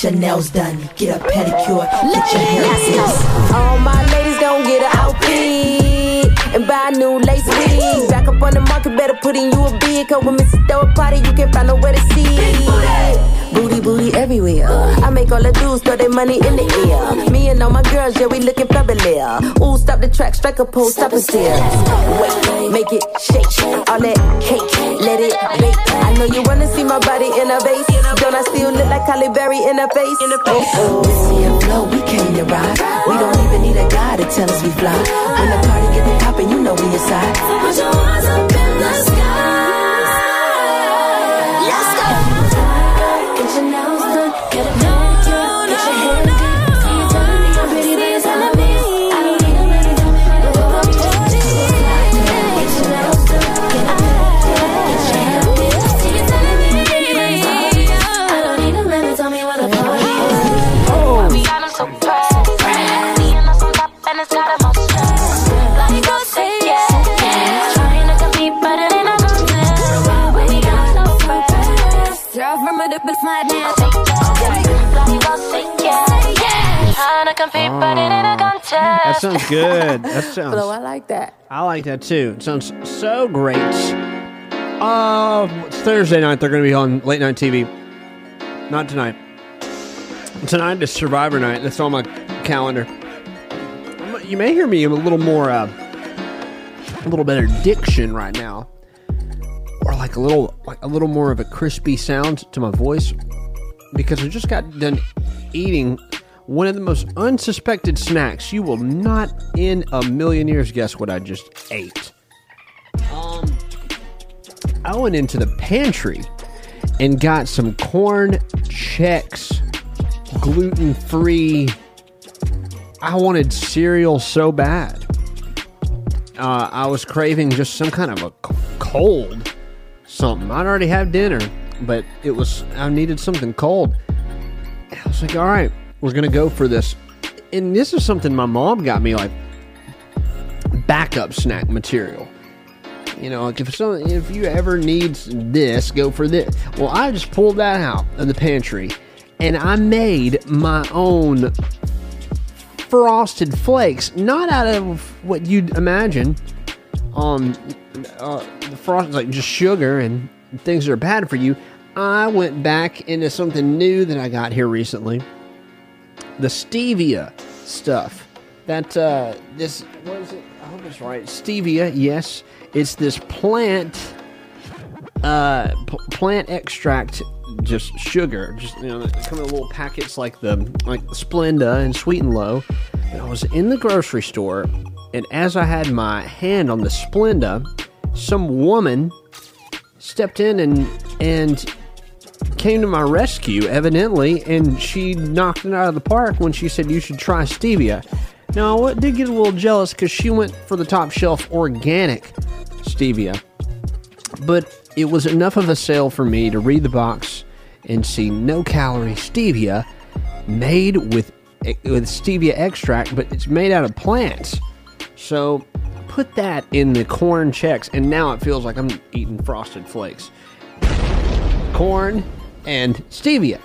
Get your nails done, get a pedicure, get your hair. All my ladies gon' get an outfit and buy new lace wigs. Back up on the market, better put in you a bid. Cause when Mrs. Throw a party, you can't find nowhere to see. Booty, booty everywhere. I make all the dudes throw their money in the air. Me and all my girls, yeah, we looking fabulous. Ooh, stop the track, strike a pose, stop and stare. Wait, make it shake. All that cake, let it bake. I know you wanna see my body in a vase. Don't I still look like Halle Berry in her face? Oh, oh. Missy and Flo, we came to ride. We don't even need a guy to tell us we fly. When the party get to poppin', you know we inside. Put your hands up in the sky. Trying to compete, but it ain't a contest. That sounds good. That (laughs) sounds. Flo, I like that. I like that too. It sounds so great. Uh, it's Thursday night. They're going to be on late night TV. Not tonight. Tonight is Survivor night. That's on my calendar. You may hear me a little more, uh, a little better diction right now, or like a little, like a little more of a crispy sound to my voice, because I just got done eating one of the most unsuspected snacks. You will not in a million years guess what I just ate. Um, I went into the pantry and got some corn Chex, gluten free. I wanted cereal so bad. Uh, I was craving just some kind of a cold something. I'd already had dinner, but it was I needed something cold. I was like, all right, we're gonna go for this. And this is something my mom got me like backup snack material. You know, like if if you ever need this, go for this. Well, I just pulled that out of the pantry, and I made my own frosted flakes. Not out of what you'd imagine. Um, uh, the frost like just sugar and things that are bad for you. I went back into something new that I got here recently. The stevia stuff. That uh, this what is it? I hope it's right. Stevia, yes. It's this plant uh p- plant extract just sugar just you know come in little packets like the like splenda and sweet and low and i was in the grocery store and as i had my hand on the splenda some woman stepped in and and came to my rescue evidently and she knocked it out of the park when she said you should try stevia now i did get a little jealous because she went for the top shelf organic stevia but it was enough of a sale for me to read the box and see no calorie stevia made with with stevia extract, but it's made out of plants. So put that in the corn Chex, and now it feels like I'm eating frosted flakes. Corn and stevia,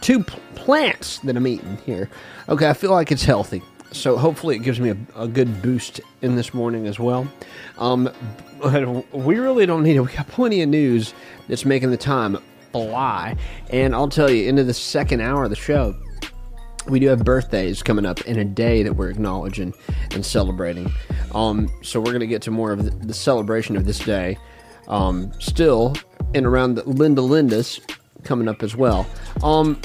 two p- plants that I'm eating here. Okay, I feel like it's healthy. So hopefully it gives me a, a good boost in this morning as well. Um, we really don't need it. We got plenty of news that's making the time fly. And I'll tell you, into the second hour of the show, we do have birthdays coming up in a day that we're acknowledging and celebrating. Um, so we're going to get to more of the, the celebration of this day. Um, still, and around the Linda Lindas coming up as well. Um,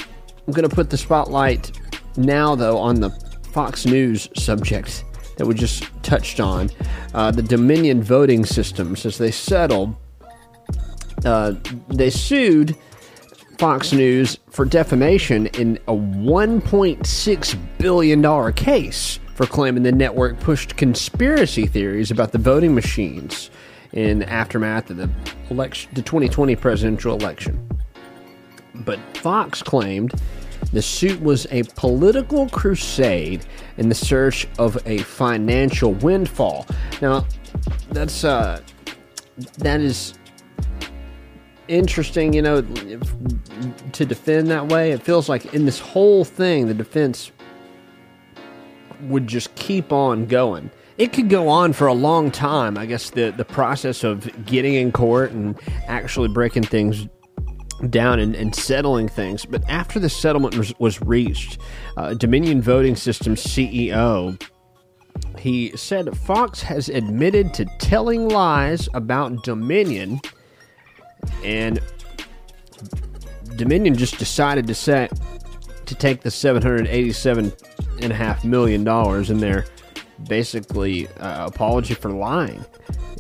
I'm going to put the spotlight now, though, on the Fox News subject that we just touched on uh, the Dominion voting systems as they settled. Uh, they sued Fox News for defamation in a $1.6 billion case for claiming the network pushed conspiracy theories about the voting machines in the aftermath of the election, the 2020 presidential election. But Fox claimed the suit was a political crusade in the search of a financial windfall. Now, that's uh, that is interesting, you know, if, to defend that way. It feels like in this whole thing, the defense would just keep on going. It could go on for a long time. I guess the the process of getting in court and actually breaking things down and, and settling things. But after the settlement was, was reached, uh, Dominion Voting Systems CEO he said Fox has admitted to telling lies about Dominion, and Dominion just decided to set to take the seven hundred eighty-seven and a half million dollars in their basically uh, apology for lying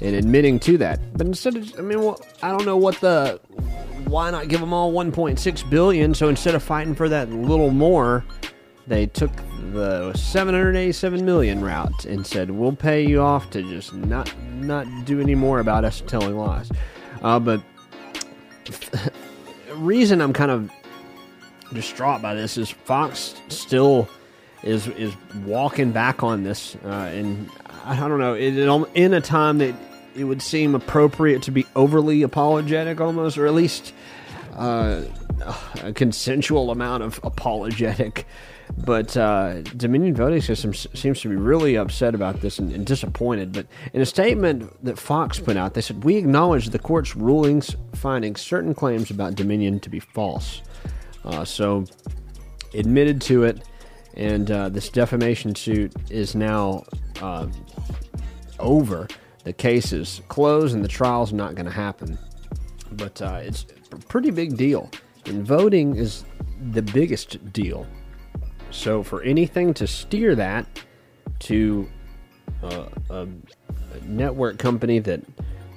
and admitting to that. But instead of, I mean, well, I don't know what the why not give them all 1.6 billion? So instead of fighting for that little more, they took the 787 million route and said, "We'll pay you off to just not not do any more about us telling lies." Uh, but (laughs) reason I'm kind of distraught by this is Fox still is is walking back on this, uh, and I don't know. It, it, in a time that it would seem appropriate to be overly apologetic, almost, or at least uh, a consensual amount of apologetic. But uh, Dominion Voting System seems to be really upset about this and, and disappointed. But in a statement that Fox put out, they said, We acknowledge the court's rulings finding certain claims about Dominion to be false. Uh, so, admitted to it, and uh, this defamation suit is now uh, over. The case is closed, and the trial's not going to happen. But uh, it's a pretty big deal. And voting is the biggest deal So for anything to steer that to uh, a, a network company that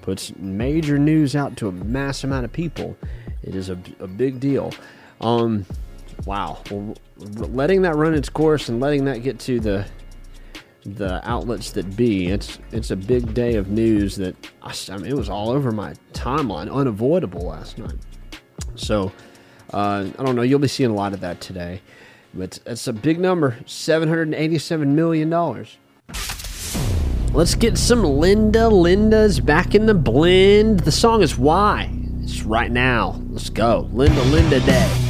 puts major news out to a mass amount of people, it is a, a big deal. Um, wow. Well, letting that run its course and letting that get to the the outlets that be, it's it's a big day of news that I, mean, it was all over my timeline, unavoidable last night. So uh, I don't know. You'll be seeing a lot of that today, but it's a big number, seven hundred eighty-seven million dollars. Let's get some Linda Lindas back in the blend. The song is Why. It's right now. Let's go. Linda Linda Day.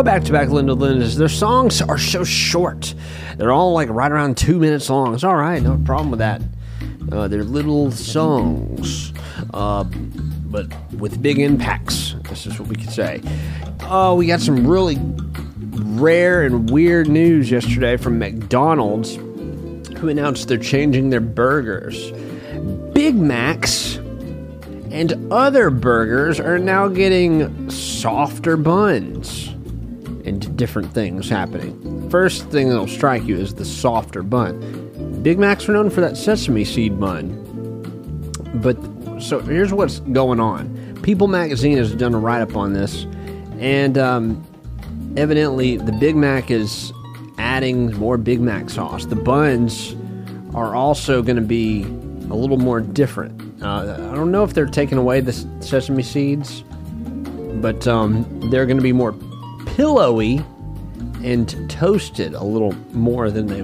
Go back to back Linda Lindas. Their songs are so short. They're all like right around two minutes long. It's all right. No problem with that. Uh, they're little songs, uh, but with big impacts. This is what we could say. Oh, we got some really rare and weird news yesterday from McDonald's, who announced they're changing their burgers. Big Macs and other burgers are now getting softer buns different things happening. First thing that'll strike you is the softer bun. Big Macs are known for that sesame seed bun. But so here's what's going on. People Magazine has done a write up on this, and um, evidently the Big Mac is adding more Big Mac sauce. The buns are also going to be a little more different. Uh, I don't know if they're taking away the sesame seeds, but um, they're going to be more pillowy and toasted a little more than they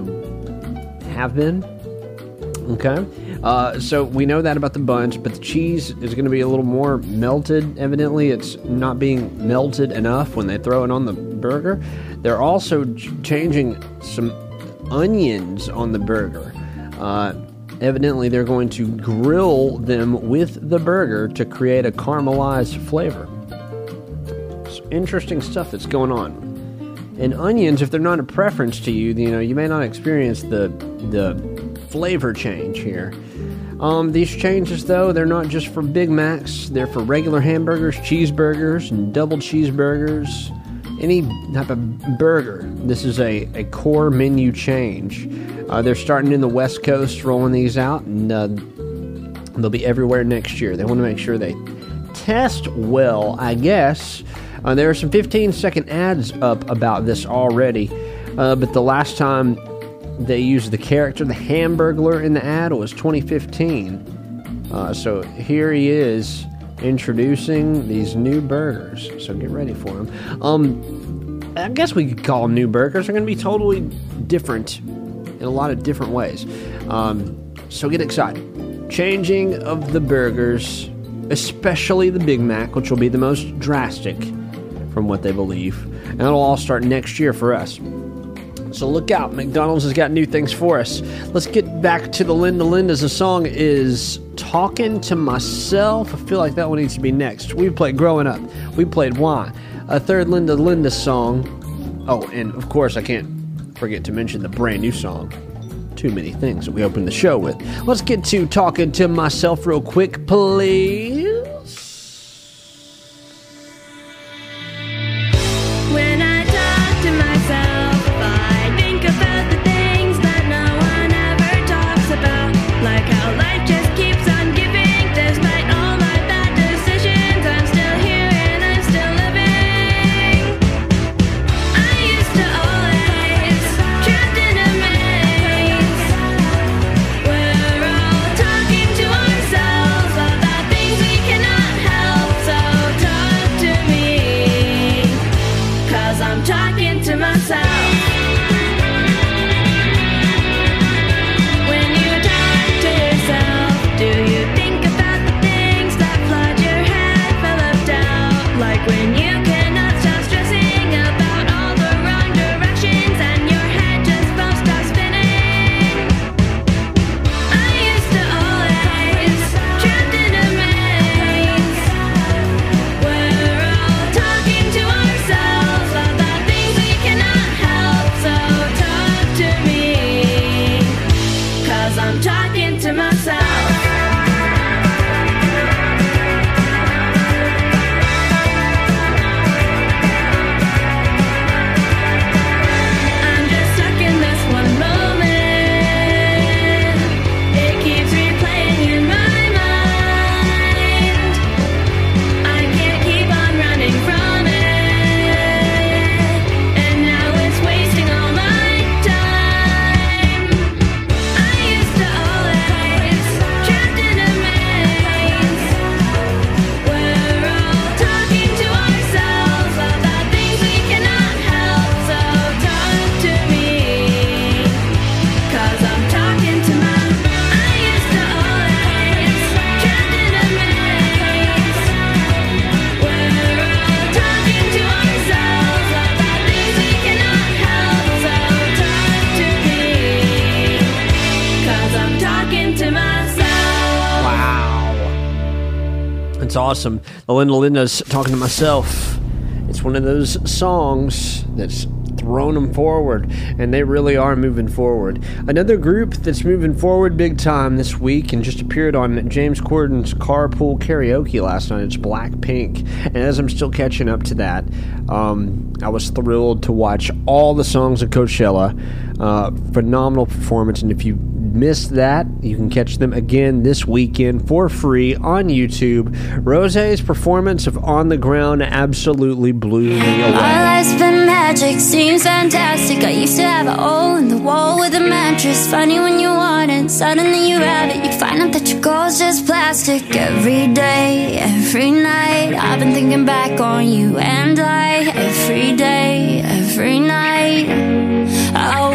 have been. Okay. Uh, so we know that about the buns, but the cheese is going to be a little more melted. Evidently, it's not being melted enough when they throw it on the burger. They're also ch- changing some onions on the burger. Uh, evidently, they're going to grill them with the burger to create a caramelized flavor. Interesting stuff that's going on. And onions, if they're not a preference to you, you know, you may not experience the the flavor change here. Um, these changes, though, they're not just for Big Macs. They're for regular hamburgers, cheeseburgers, and double cheeseburgers. Any type of burger. This is a, a core menu change. Uh, they're starting in the West Coast, rolling these out, and uh, they'll be everywhere next year. They want to make sure they test well, I guess. Uh, there are some 15 second ads up about this already, uh, but the last time they used the character, the Hamburglar, in the ad was 2015. Uh, so here he is introducing these new burgers. So get ready for them. Um, I guess we could call them new burgers. They're going to be totally different in a lot of different ways. Um, so get excited. Changing of the burgers, especially the Big Mac, which will be the most drastic from what they believe. And it'll all start next year for us. So look out, McDonald's has got new things for us. Let's get back to the Linda Lindas. The song is Talking to Myself. I feel like that one needs to be next. We played Growing Up. We played Why. A third Linda Linda song. Oh, and of course, I can't forget to mention the brand new song. Too many things that we opened the show with. Let's get to Talking to Myself real quick, please. Awesome. The Linda Linda's talking to myself. It's one of those songs that's thrown them forward, and they really are moving forward. Another group that's moving forward big time this week and just appeared on James Corden's Carpool Karaoke last night. It's Blackpink. And as I'm still catching up to that, um, I was thrilled to watch all the songs of Coachella. Uh, phenomenal performance, and if you missed that, you can catch them again this weekend for free on YouTube. Rose's performance of On the Ground absolutely blew me My away. life's been magic, seems fantastic. I used to have a hole in the wall with a mattress. Funny when you want it, suddenly you have it. You find out that your goal's just plastic. Every day, every night, I've been thinking back on you and I. Every day, every night, I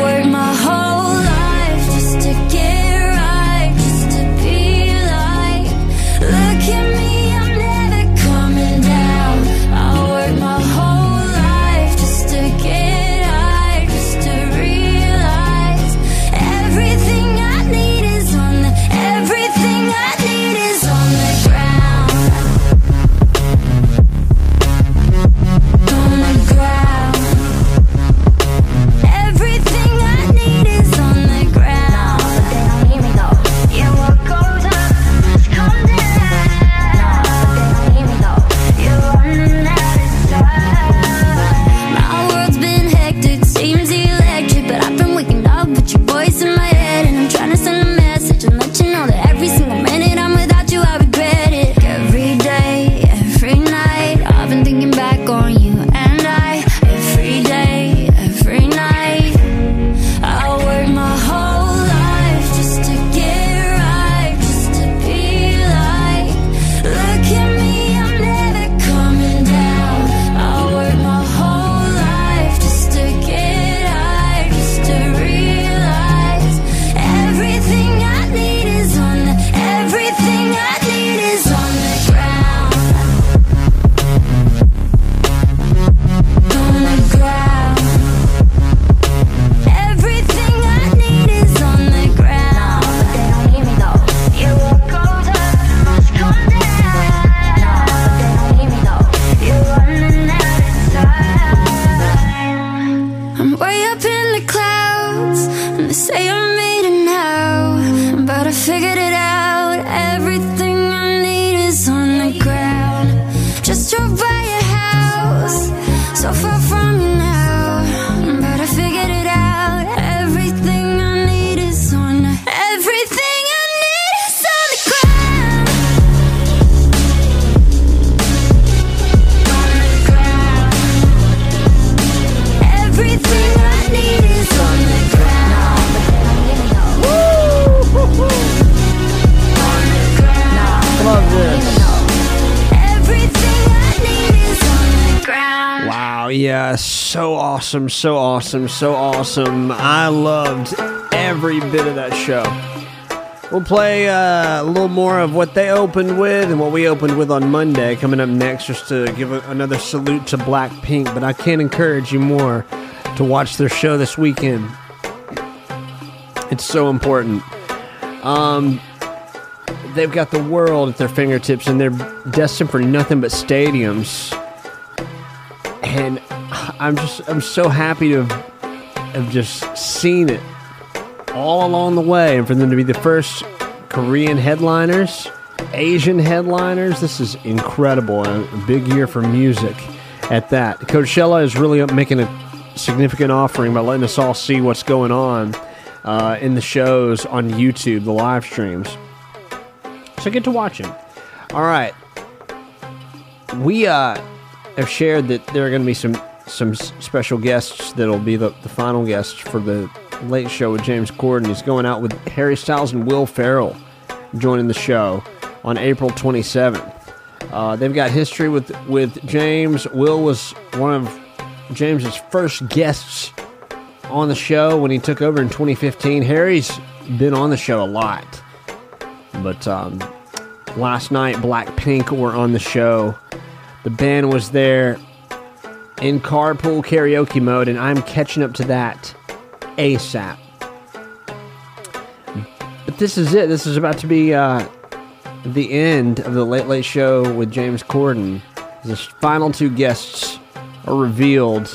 Yeah, so awesome, so awesome, so awesome. I loved every bit of that show. We'll play uh, a little more of what they opened with and what we opened with on Monday coming up next, just to give a, another salute to Blackpink. But I can't encourage you more to watch their show this weekend. It's so important. Um, they've got the world at their fingertips, and they're destined for nothing but stadiums and I'm just I'm so happy to have, just seen it all along the way, and for them to be the first Korean headliners, Asian headliners. This is incredible, a big year for music at that. Coachella is really making a significant offering by letting us all see what's going on uh, in the shows on YouTube, the live streams. So get to watching. All right, we uh, have shared that there are going to be some some s- special guests that'll be the, the final guests for the late show with James Corden. He's going out with Harry Styles and Will Ferrell joining the show on April 27th. Uh, they've got history with with James. Will was one of James's first guests on the show when he took over in 2015. Harry's been on the show a lot, but um, last night Blackpink were on the show. The band was there in carpool karaoke mode, and I'm catching up to that ASAP. But this is it. This is about to be uh, the end of the Late Late Show with James Corden. The final two guests are revealed.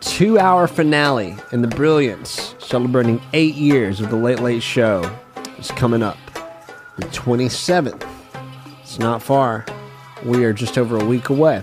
Two hour finale in the Brilliance, celebrating eight years of the Late Late Show, is coming up the 27th. It's not far. We are just over a week away.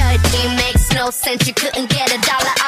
no sense. You couldn't get a dollar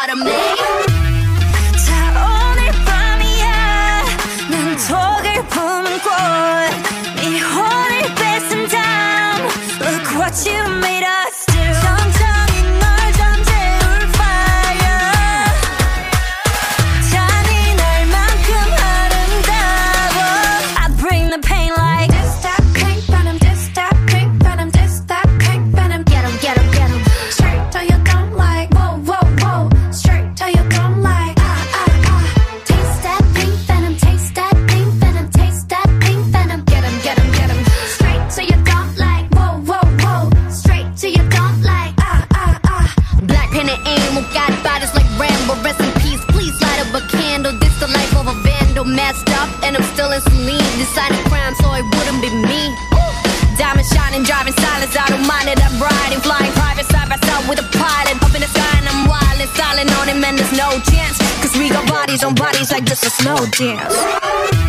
bodies on bodies like this a slow dance.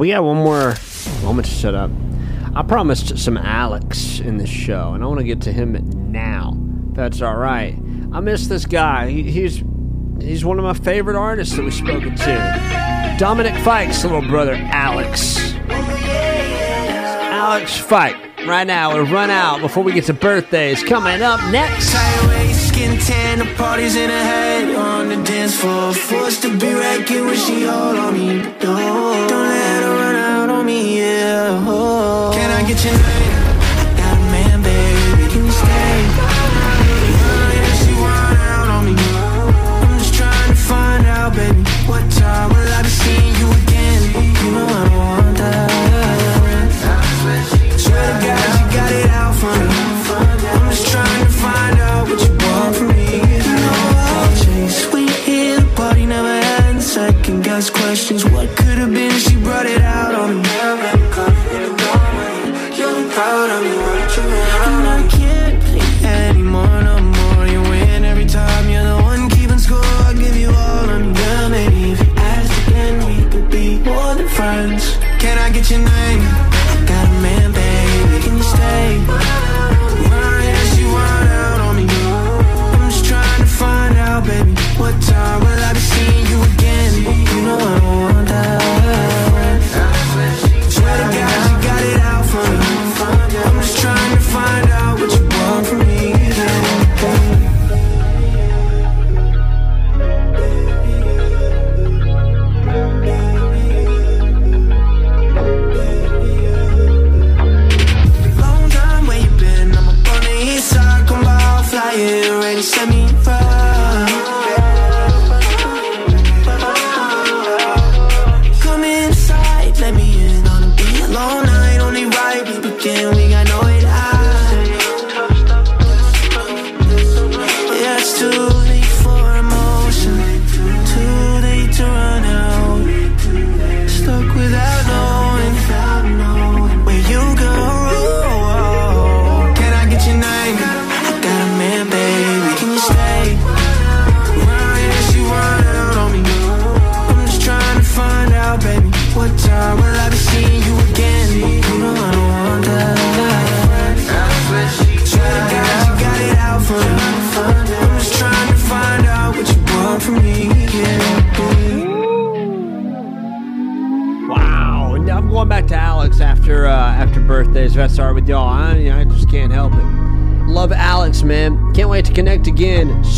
We got one more moment to shut up. I promised some Alex in this show, and I want to get to him now. That's all right. I miss this guy. He, he's he's one of my favorite artists that we've spoken to. Dominic Fike's little brother, Alex. Alex Fike. Right now, we'll run out before we get to birthdays. Coming up next. Skin tan, party's in her head on the dance floor. Forced to be wrecking when she all on me. Don't, don't get your name?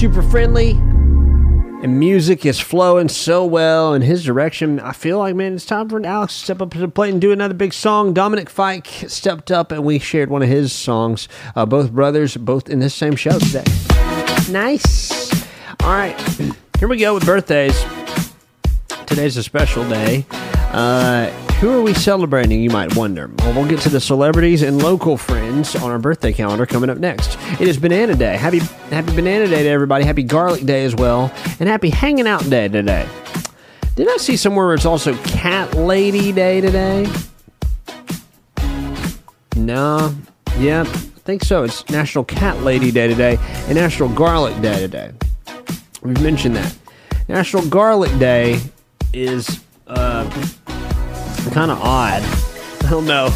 Super friendly. And music is flowing so well in his direction. I feel like, man, it's time for Alex to step up to the plate and do another big song. Dominic Fike stepped up and we shared one of his songs. Uh, both brothers, both in this same show today. Nice. All right. Here we go with birthdays. Today's a special day. Uh, who are we celebrating, you might wonder? Well, we'll get to the celebrities and local friends on our birthday calendar coming up next. It is Banana Day. Happy Happy Banana Day to everybody. Happy Garlic Day as well. And Happy Hanging Out Day today. Did I see somewhere where it's also Cat Lady Day today? No. Yeah, I think so. It's National Cat Lady Day today and National Garlic Day today. We've mentioned that. National Garlic Day is uh, kind of odd. (laughs) I don't know.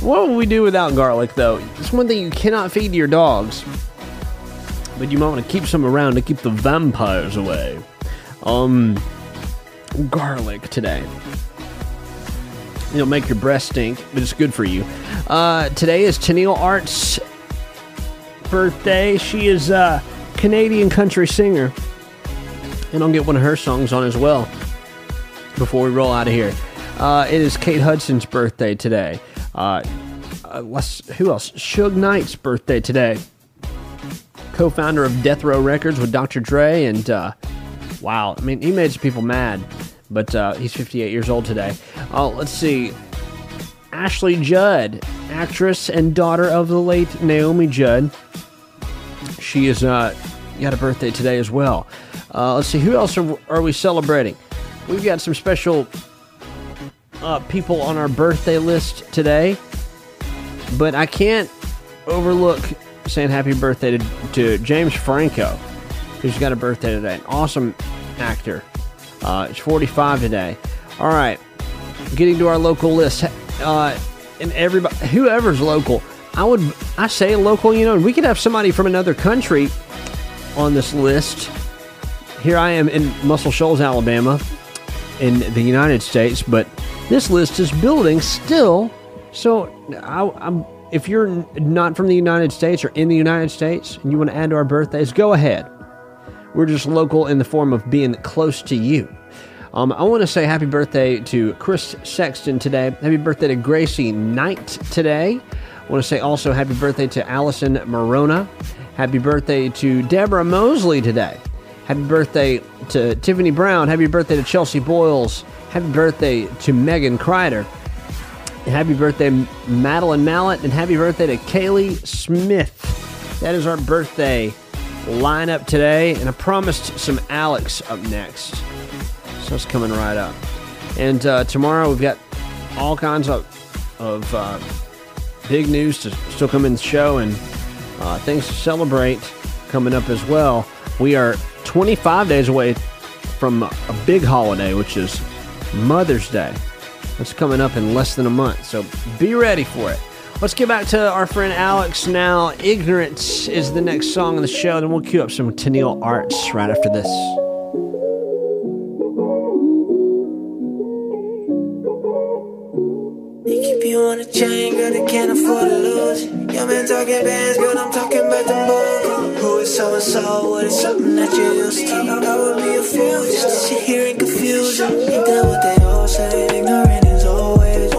What would we do without garlic, though? It's one thing you cannot feed your dogs, but you might want to keep some around to keep the vampires away. Um, garlic today. It'll make your breath stink, but it's good for you. Uh, today is Tenille Arts' birthday. She is a Canadian country singer. And I'll get one of her songs on as well before we roll out of here. Uh, it is Kate Hudson's birthday today. Uh, uh, who else? Suge Knight's birthday today. Co founder of Death Row Records with Dr. Dre. And uh, wow, I mean, he made some people mad, but uh, he's 58 years old today. Uh, let's see. Ashley Judd, actress and daughter of the late Naomi Judd. She is uh, got a birthday today as well. Uh, let's see, who else are, are we celebrating? We've got some special uh, people on our birthday list today, but I can't overlook saying happy birthday to, to James Franco, who's got a birthday today. An awesome actor. Uh, it's 45 today. All right, getting to our local list. Uh, and everybody, whoever's local, I would, I say local, you know, we could have somebody from another country on this list. Here I am in Muscle Shoals, Alabama, in the United States, but this list is building still. So I, if you're not from the United States or in the United States and you want to add to our birthdays, go ahead. We're just local in the form of being close to you. Um, I want to say happy birthday to Chris Sexton today. Happy birthday to Gracie Knight today. I want to say also happy birthday to Allison Morona. Happy birthday to Deborah Mosley today. Happy birthday to Tiffany Brown. Happy birthday to Chelsea Boyles. Happy birthday to Megan Kreider. Happy birthday, Madeline Mallet. And happy birthday to Kaylee Smith. That is our birthday lineup today. And I promised some Alex up next. So it's coming right up. And uh, tomorrow we've got all kinds of, of uh, big news to still come in the show and uh, things to celebrate coming up as well. We are 25 days away from a big holiday, which is Mother's Day. That's coming up in less than a month, so be ready for it. Let's get back to our friend Alex now. Ignorance is the next song on the show, then we'll cue up some Tenille Arts right after this. Girl, they can't afford to lose. Your man talking bands, girl, I'm talking about the. Is so and so? What is something that you're used to? I would be a fool just to sit here in confusion. Ain't that what they all say? Ignorant is always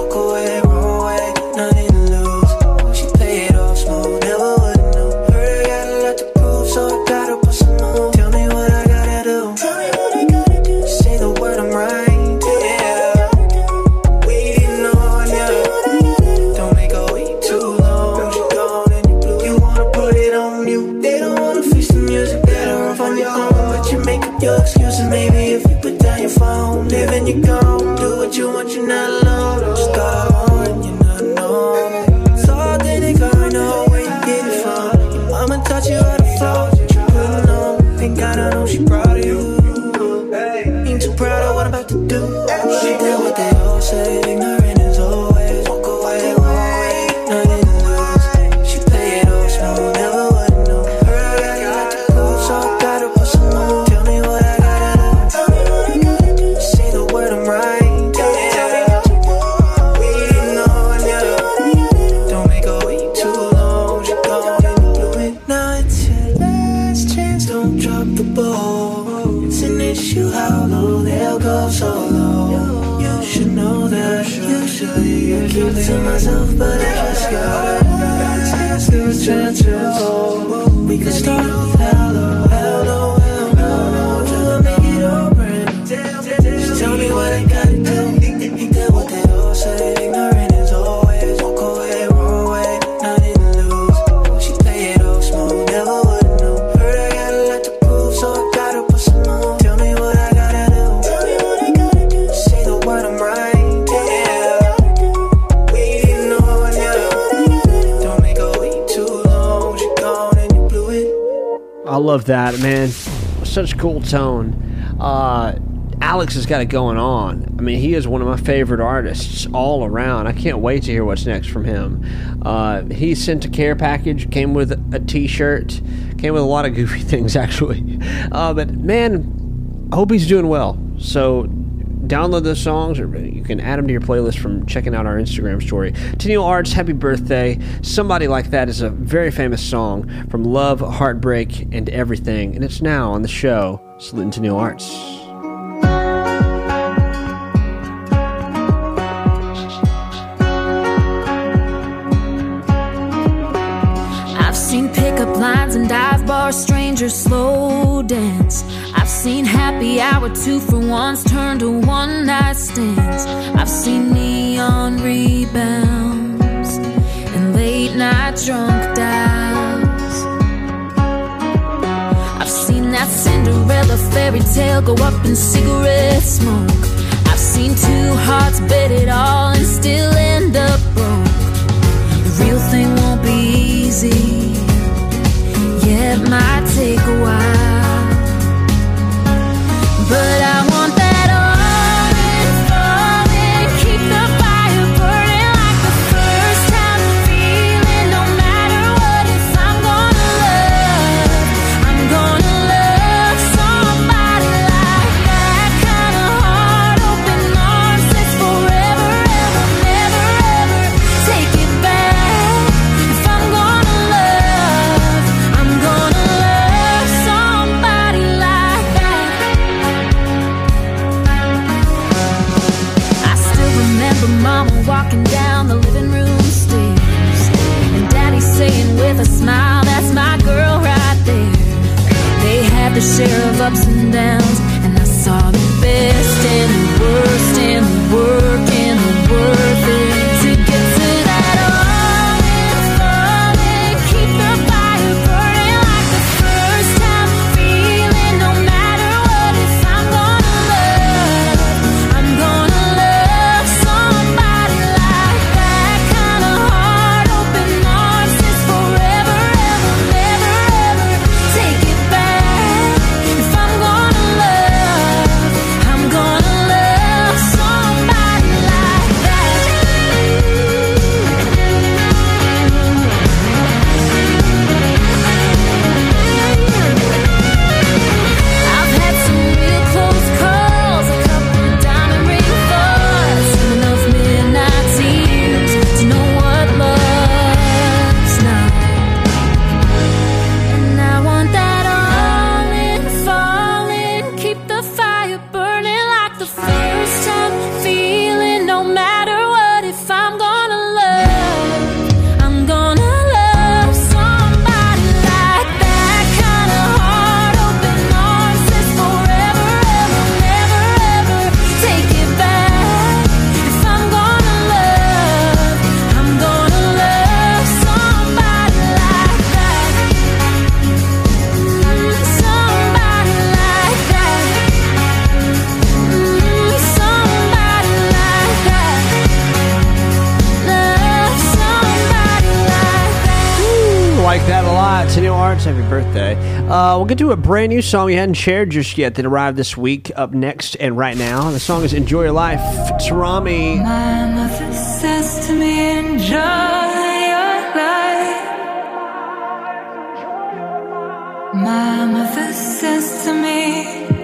love that, man. Such cool tone. Uh, Alex has got it going on. I mean, he is one of my favorite artists all around. I can't wait to hear what's next from him. Uh, he sent a care package, came with a t shirt, came with a lot of goofy (laughs) things, actually. Uh, but man, I hope he's doing well. So download those songs or you can add them to your playlist from checking out our Instagram story. Tenille Arts, happy birthday. Somebody Like That is a very famous song from Love, Heartbreak, and Everything, and it's now on the show. Salute Tenille Arts. I've seen pickup lines and dive bars, strangers slow dance seen happy hour two for ones turn to one night stands. I've seen neon rebounds and late night drunk dives. I've seen that Cinderella fairy tale go up in cigarette smoke. I've seen two hearts bet it all and still end up broke. The real thing won't be easy, yet might take a while but I Tenille Arts, happy birthday. Uh, we'll get to a brand new song we hadn't shared just yet that arrived this week up next and right now. The song is Enjoy Your Life. It's Romy. My mother says to me, enjoy your life. My mother says to me,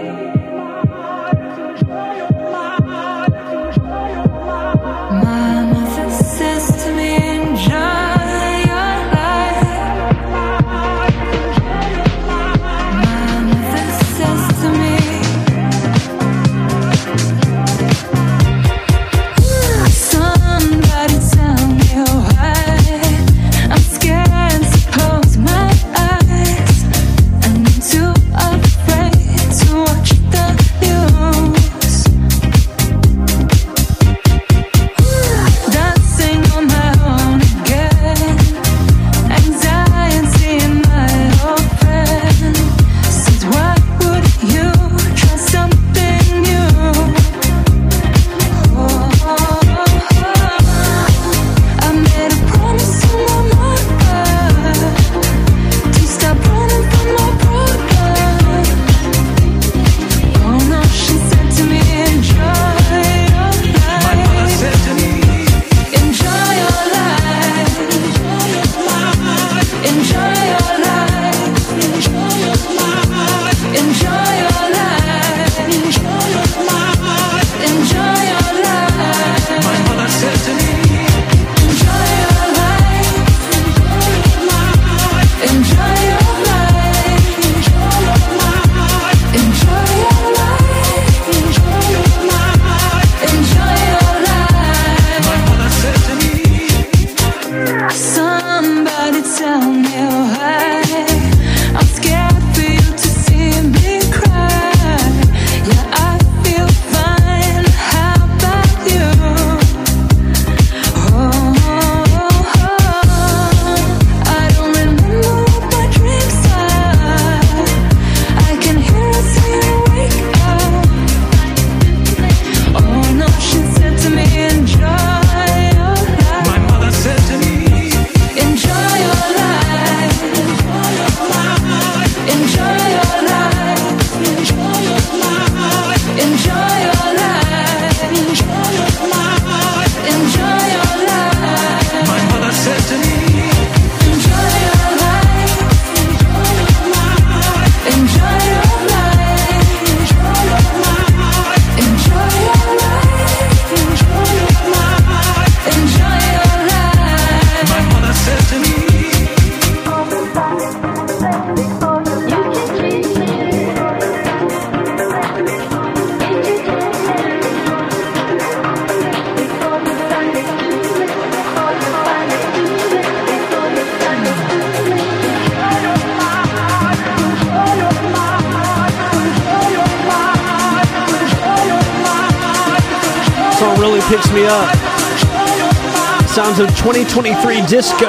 disco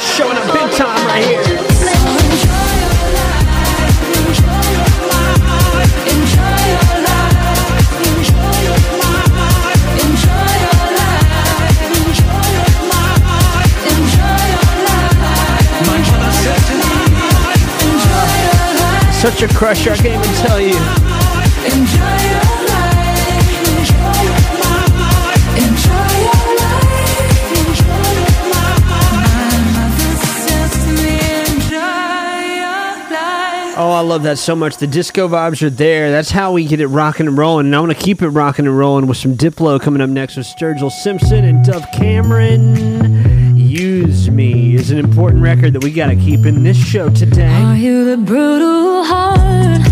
showing up big time right here. Such a crusher, I can't even tell you. I love that so much. The disco vibes are there. That's how we get it rocking and rolling. And I want to keep it rocking and rolling with some Diplo coming up next with Sturgill Simpson and Dove Cameron. Use Me is an important record that we got to keep in this show today. Are you the brutal heart?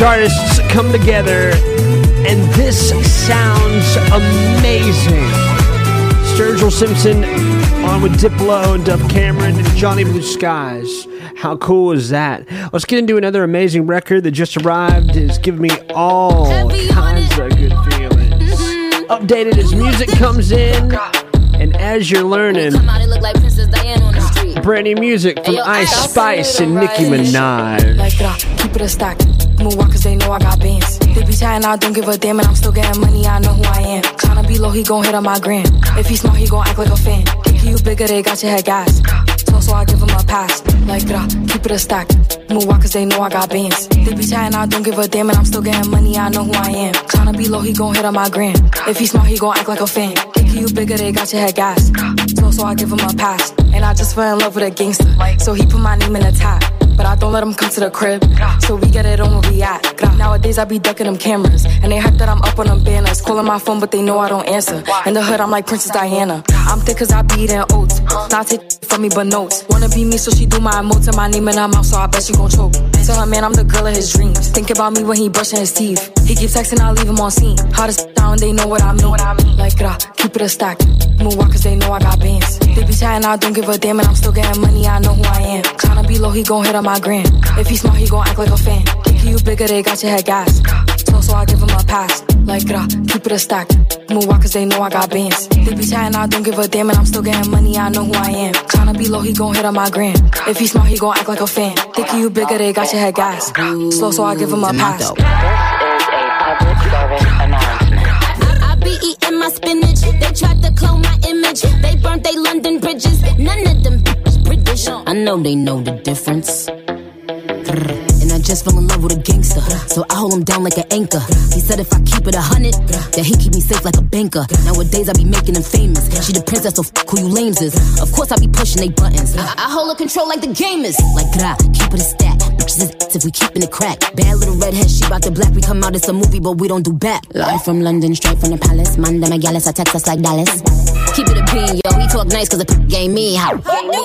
These artists come together, and this sounds amazing. Sturgill Simpson on with Diplo and Dove Cameron and Johnny Blue Skies. How cool is that? Let's get into another amazing record that just arrived. It's giving me all kinds of good feelings. Mm-hmm. Updated as music comes in, and as you're learning, Come out and look like Princess Diana on the street. brand new music from Ice Spice and Nicki Minaj. Move walk cause they know I got bands. They be chatting, I don't give a damn, and I'm still getting money, I know who I am. Tryna be low, he gon' hit on my gram. If he smart, he gon' act like a fan. If you bigger, they got your head gas. So, so I give him a pass. Like up, keep it a stack. Move walk cause they know I got bands. They be chatting, I don't give a damn, and I'm still getting money, I know who I am. Tryna be low, he gon' hit on my gram. If he smart, he gon' act like a fan. If you bigger, they got your head gas. So, so I give him a pass. And I just fell in love with a gangster. So he put my name in the top. But I don't let him come to the crib. So we get it on where we at. Nowadays I be ducking them cameras. And they hype that I'm up on them banners. Calling my phone, but they know I don't answer. In the hood, I'm like Princess Diana. I'm thick cause I be eating oats. Not take for me but notes. Wanna be me, so she do my emotes and my name in her mouth, so I bet she gon' choke. Tell her man I'm the girl of his dreams. Think about me when he brushing his teeth. He keep texting, I leave him on scene. Hottest down, they know what I mean. What I mean. Like, grah, keep it a stack. Move cause they know I got bands. They be chatting, I don't give a damn, and I'm still getting money, I know who I am. Tryna be low, he gon' hit on my gram. If he smart, he gon' act like a fan. Think you bigger, they got your head gas. So, so I give him a pass. Like, grah, keep it a stack. Move cause they know I got bands. They be chatting, I don't give a damn, and I'm still getting money, I know who I am. Tryna be low, he gon' hit on my gram. If he smart, he gon' act like a fan. Think you bigger, they got your head gas. Slow, so I give him a pass. I be eating my spinach. They tried to clone my image. They burnt they London bridges. None of them British. I know they know the difference. I just fell in love with a gangster. So I hold him down like an anchor. He said if I keep it a hundred, that he keep me safe like a banker. Nowadays I be making him famous. She the princess, so f- who you lames is. Of course I be pushing they buttons. I, I hold her control like the gamers. Like gra, keep it a stack. Bitches is if we keeping it crack. Bad little redhead, she bout the black. We come out, it's a movie, but we don't do back. Live from London, straight from the palace. Manda Megalis, I text us like Dallas. Keep it a bean, yo. He talk nice cause the p- game me how.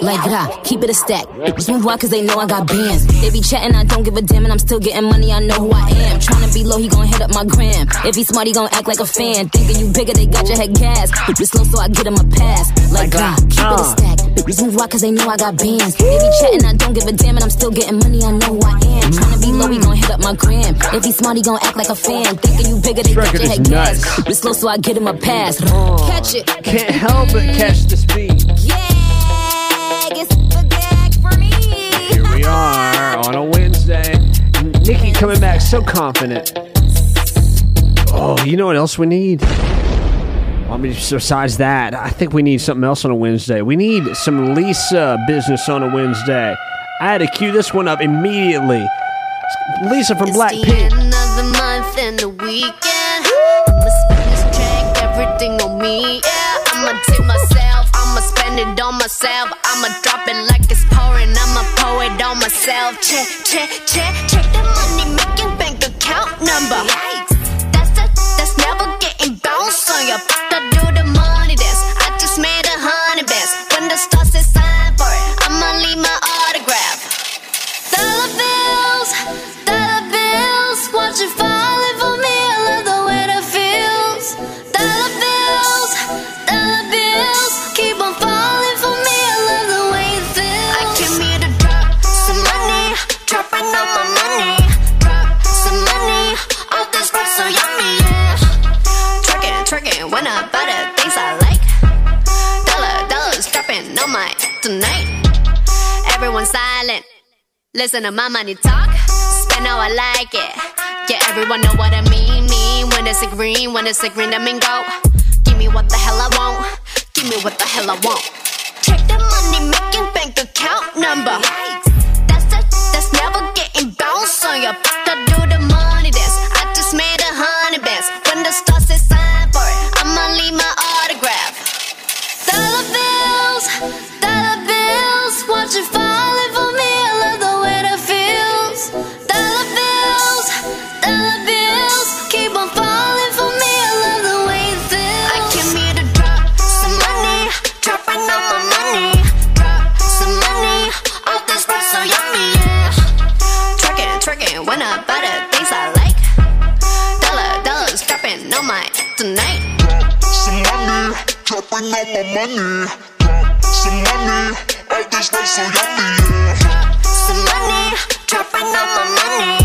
Like gra, keep it a stack. Bitches move wide cause they know I got bands. They be chatting, I don't give a damn, and I'm still getting money. I know who I am. Tryna be low, he gon' hit up my gram. If he smart, he gon' act like a fan. Thinking you bigger, they got your head gas. Bitches slow, so I get him a pass. Like gra, keep it a stack. Bitches move wide cause they know I got bands. They be chatting, I don't give a damn, and I'm still getting money. I know who I am. Tryna be low, he gon' hit up my gram. If he smart, he gon' act like a fan. Thinking you bigger, they got your head gas. Bitches slow, so I get him a pass. Catch it. Can't help but catch the speed. Gag, it's the gag for me. Here we are on a Wednesday. Nicki coming back so confident. Oh, you know what else we need? I mean, besides that, I think we need something else on a Wednesday. We need some Lisa business on a Wednesday. I had to cue this one up immediately. Lisa from Blackpink. the end of spend it on myself. I'ma drop it like it's pouring, I'ma pour it on myself. Check, check, check, check the money making bank account number. Listen to my money talk. Spend how I like it. Yeah, everyone know what I mean. Mean when it's a green, when it's a green, I mean go. Give me what the hell I want. Give me what the hell I want. Check the money making bank account number. That's that's never getting bounced on your. Dropping all my money. Some money, all this rap so yummy, yeah. some money, dropping all my money.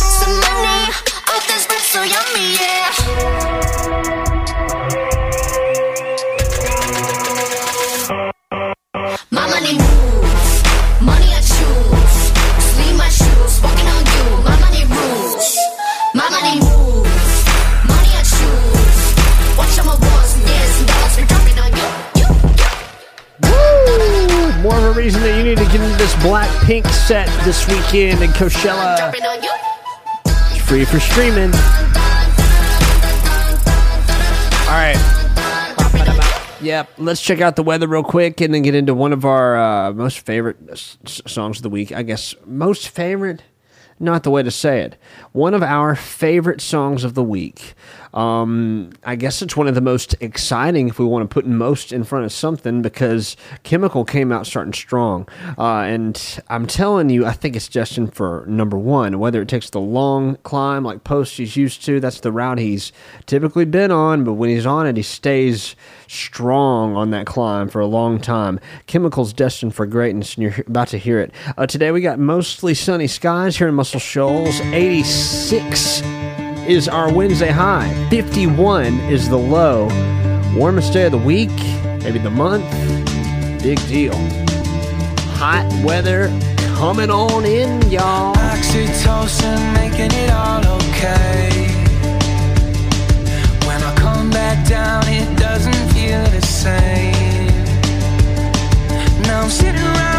Some money, all this rap so yummy, yeah. My money moves, money of a reason that you need to get into this Blackpink set this weekend in Coachella. It's free for streaming. All right. Yep. Let's check out the weather real quick and then get into one of our uh, most favorite s- songs of the week. I guess most favorite. Not the way to say it. One of our favorite songs of the week. Um, I guess it's one of the most exciting if we want to put most in front of something because Chemical came out starting strong. Uh, and I'm telling you, I think it's destined for number one. Whether it takes the long climb like Post he's used to, that's the route he's typically been on. But when he's on it, he stays strong on that climb for a long time. Chemicals destined for greatness, and you're about to hear it. Uh, today we got mostly sunny skies here in Muscle Shoals. 86 is our Wednesday high. 51 is the low. Warmest day of the week, maybe the month. Big deal. Hot weather coming on in, y'all. Oxytocin making it all okay. Same. Now I'm sitting around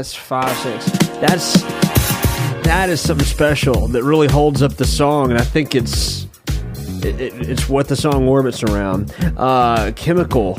that's five, six. That's that is something special that really holds up the song, and I think it's it, it, it's what the song orbits around. Uh, Chemical,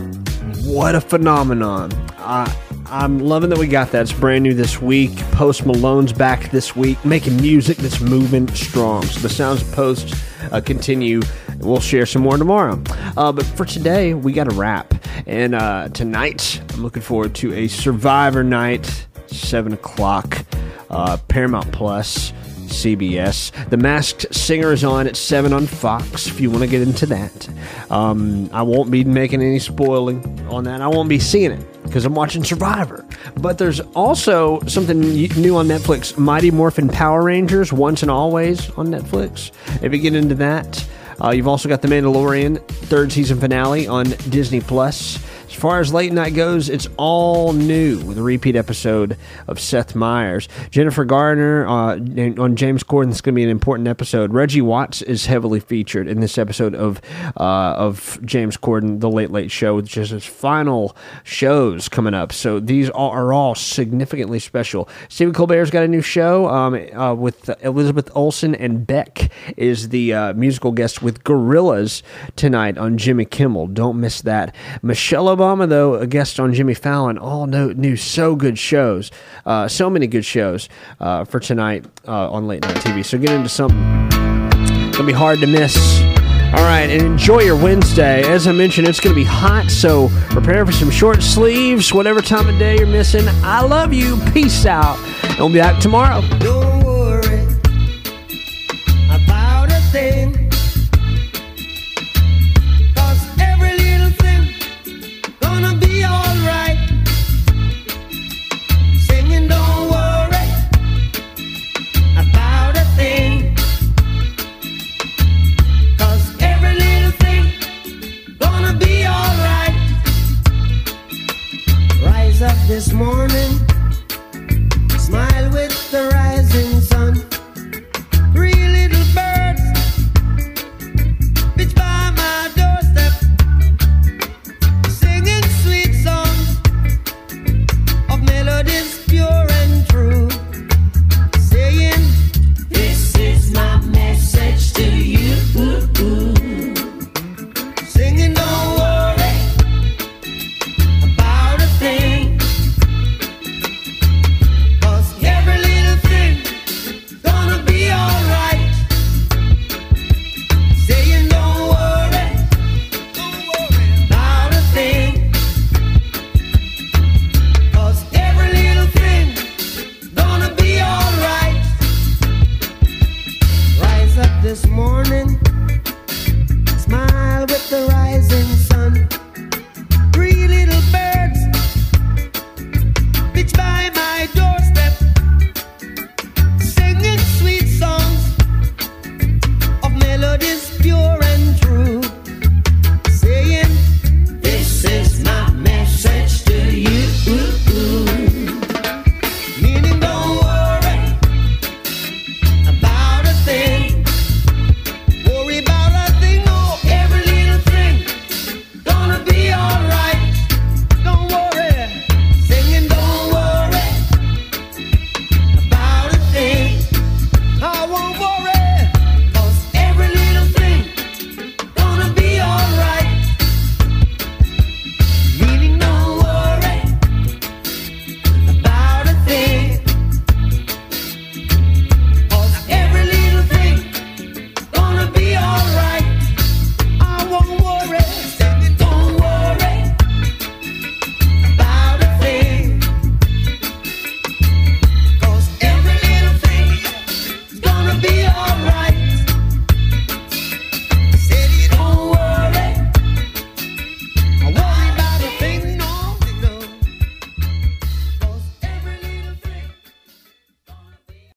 what a phenomenon! I I'm loving that we got that. It's brand new this week. Post Malone's back this week, making music that's moving strong. So the sounds of Post uh, continue. We'll share some more tomorrow. Uh, but for today, we got a wrap. And uh, tonight, I'm looking forward to a Survivor night, seven o'clock, uh, Paramount Plus. CBS. The Masked Singer is on at 7 on Fox if you want to get into that. Um, I won't be making any spoiling on that. I won't be seeing it because I'm watching Survivor. But there's also something new on Netflix Mighty Morphin Power Rangers, Once and Always on Netflix. If you get into that, uh, you've also got The Mandalorian third season finale on Disney Plus. As far as late night goes, it's all new with a repeat episode of Seth Meyers. Jennifer Garner uh, on James Corden is going to be an important episode. Reggie Watts is heavily featured in this episode of uh, of James Corden, The Late Late Show, which is his final shows coming up. So these are all significantly special. Stephen Colbert's got a new show um, uh, with Elizabeth Olsen and Beck is the uh, musical guest with Gorillaz tonight on Jimmy Kimmel. Don't miss that. Michelle Obama, though, a guest on Jimmy Fallon, all no, new so good shows, uh, so many good shows uh, for tonight uh, on late night TV. So get into something gonna be hard to miss. All right, and enjoy your Wednesday. As I mentioned, it's gonna be hot, so prepare for some short sleeves, whatever time of day you're missing. I love you. Peace out, and we'll be back tomorrow. This morning, smile with the sun.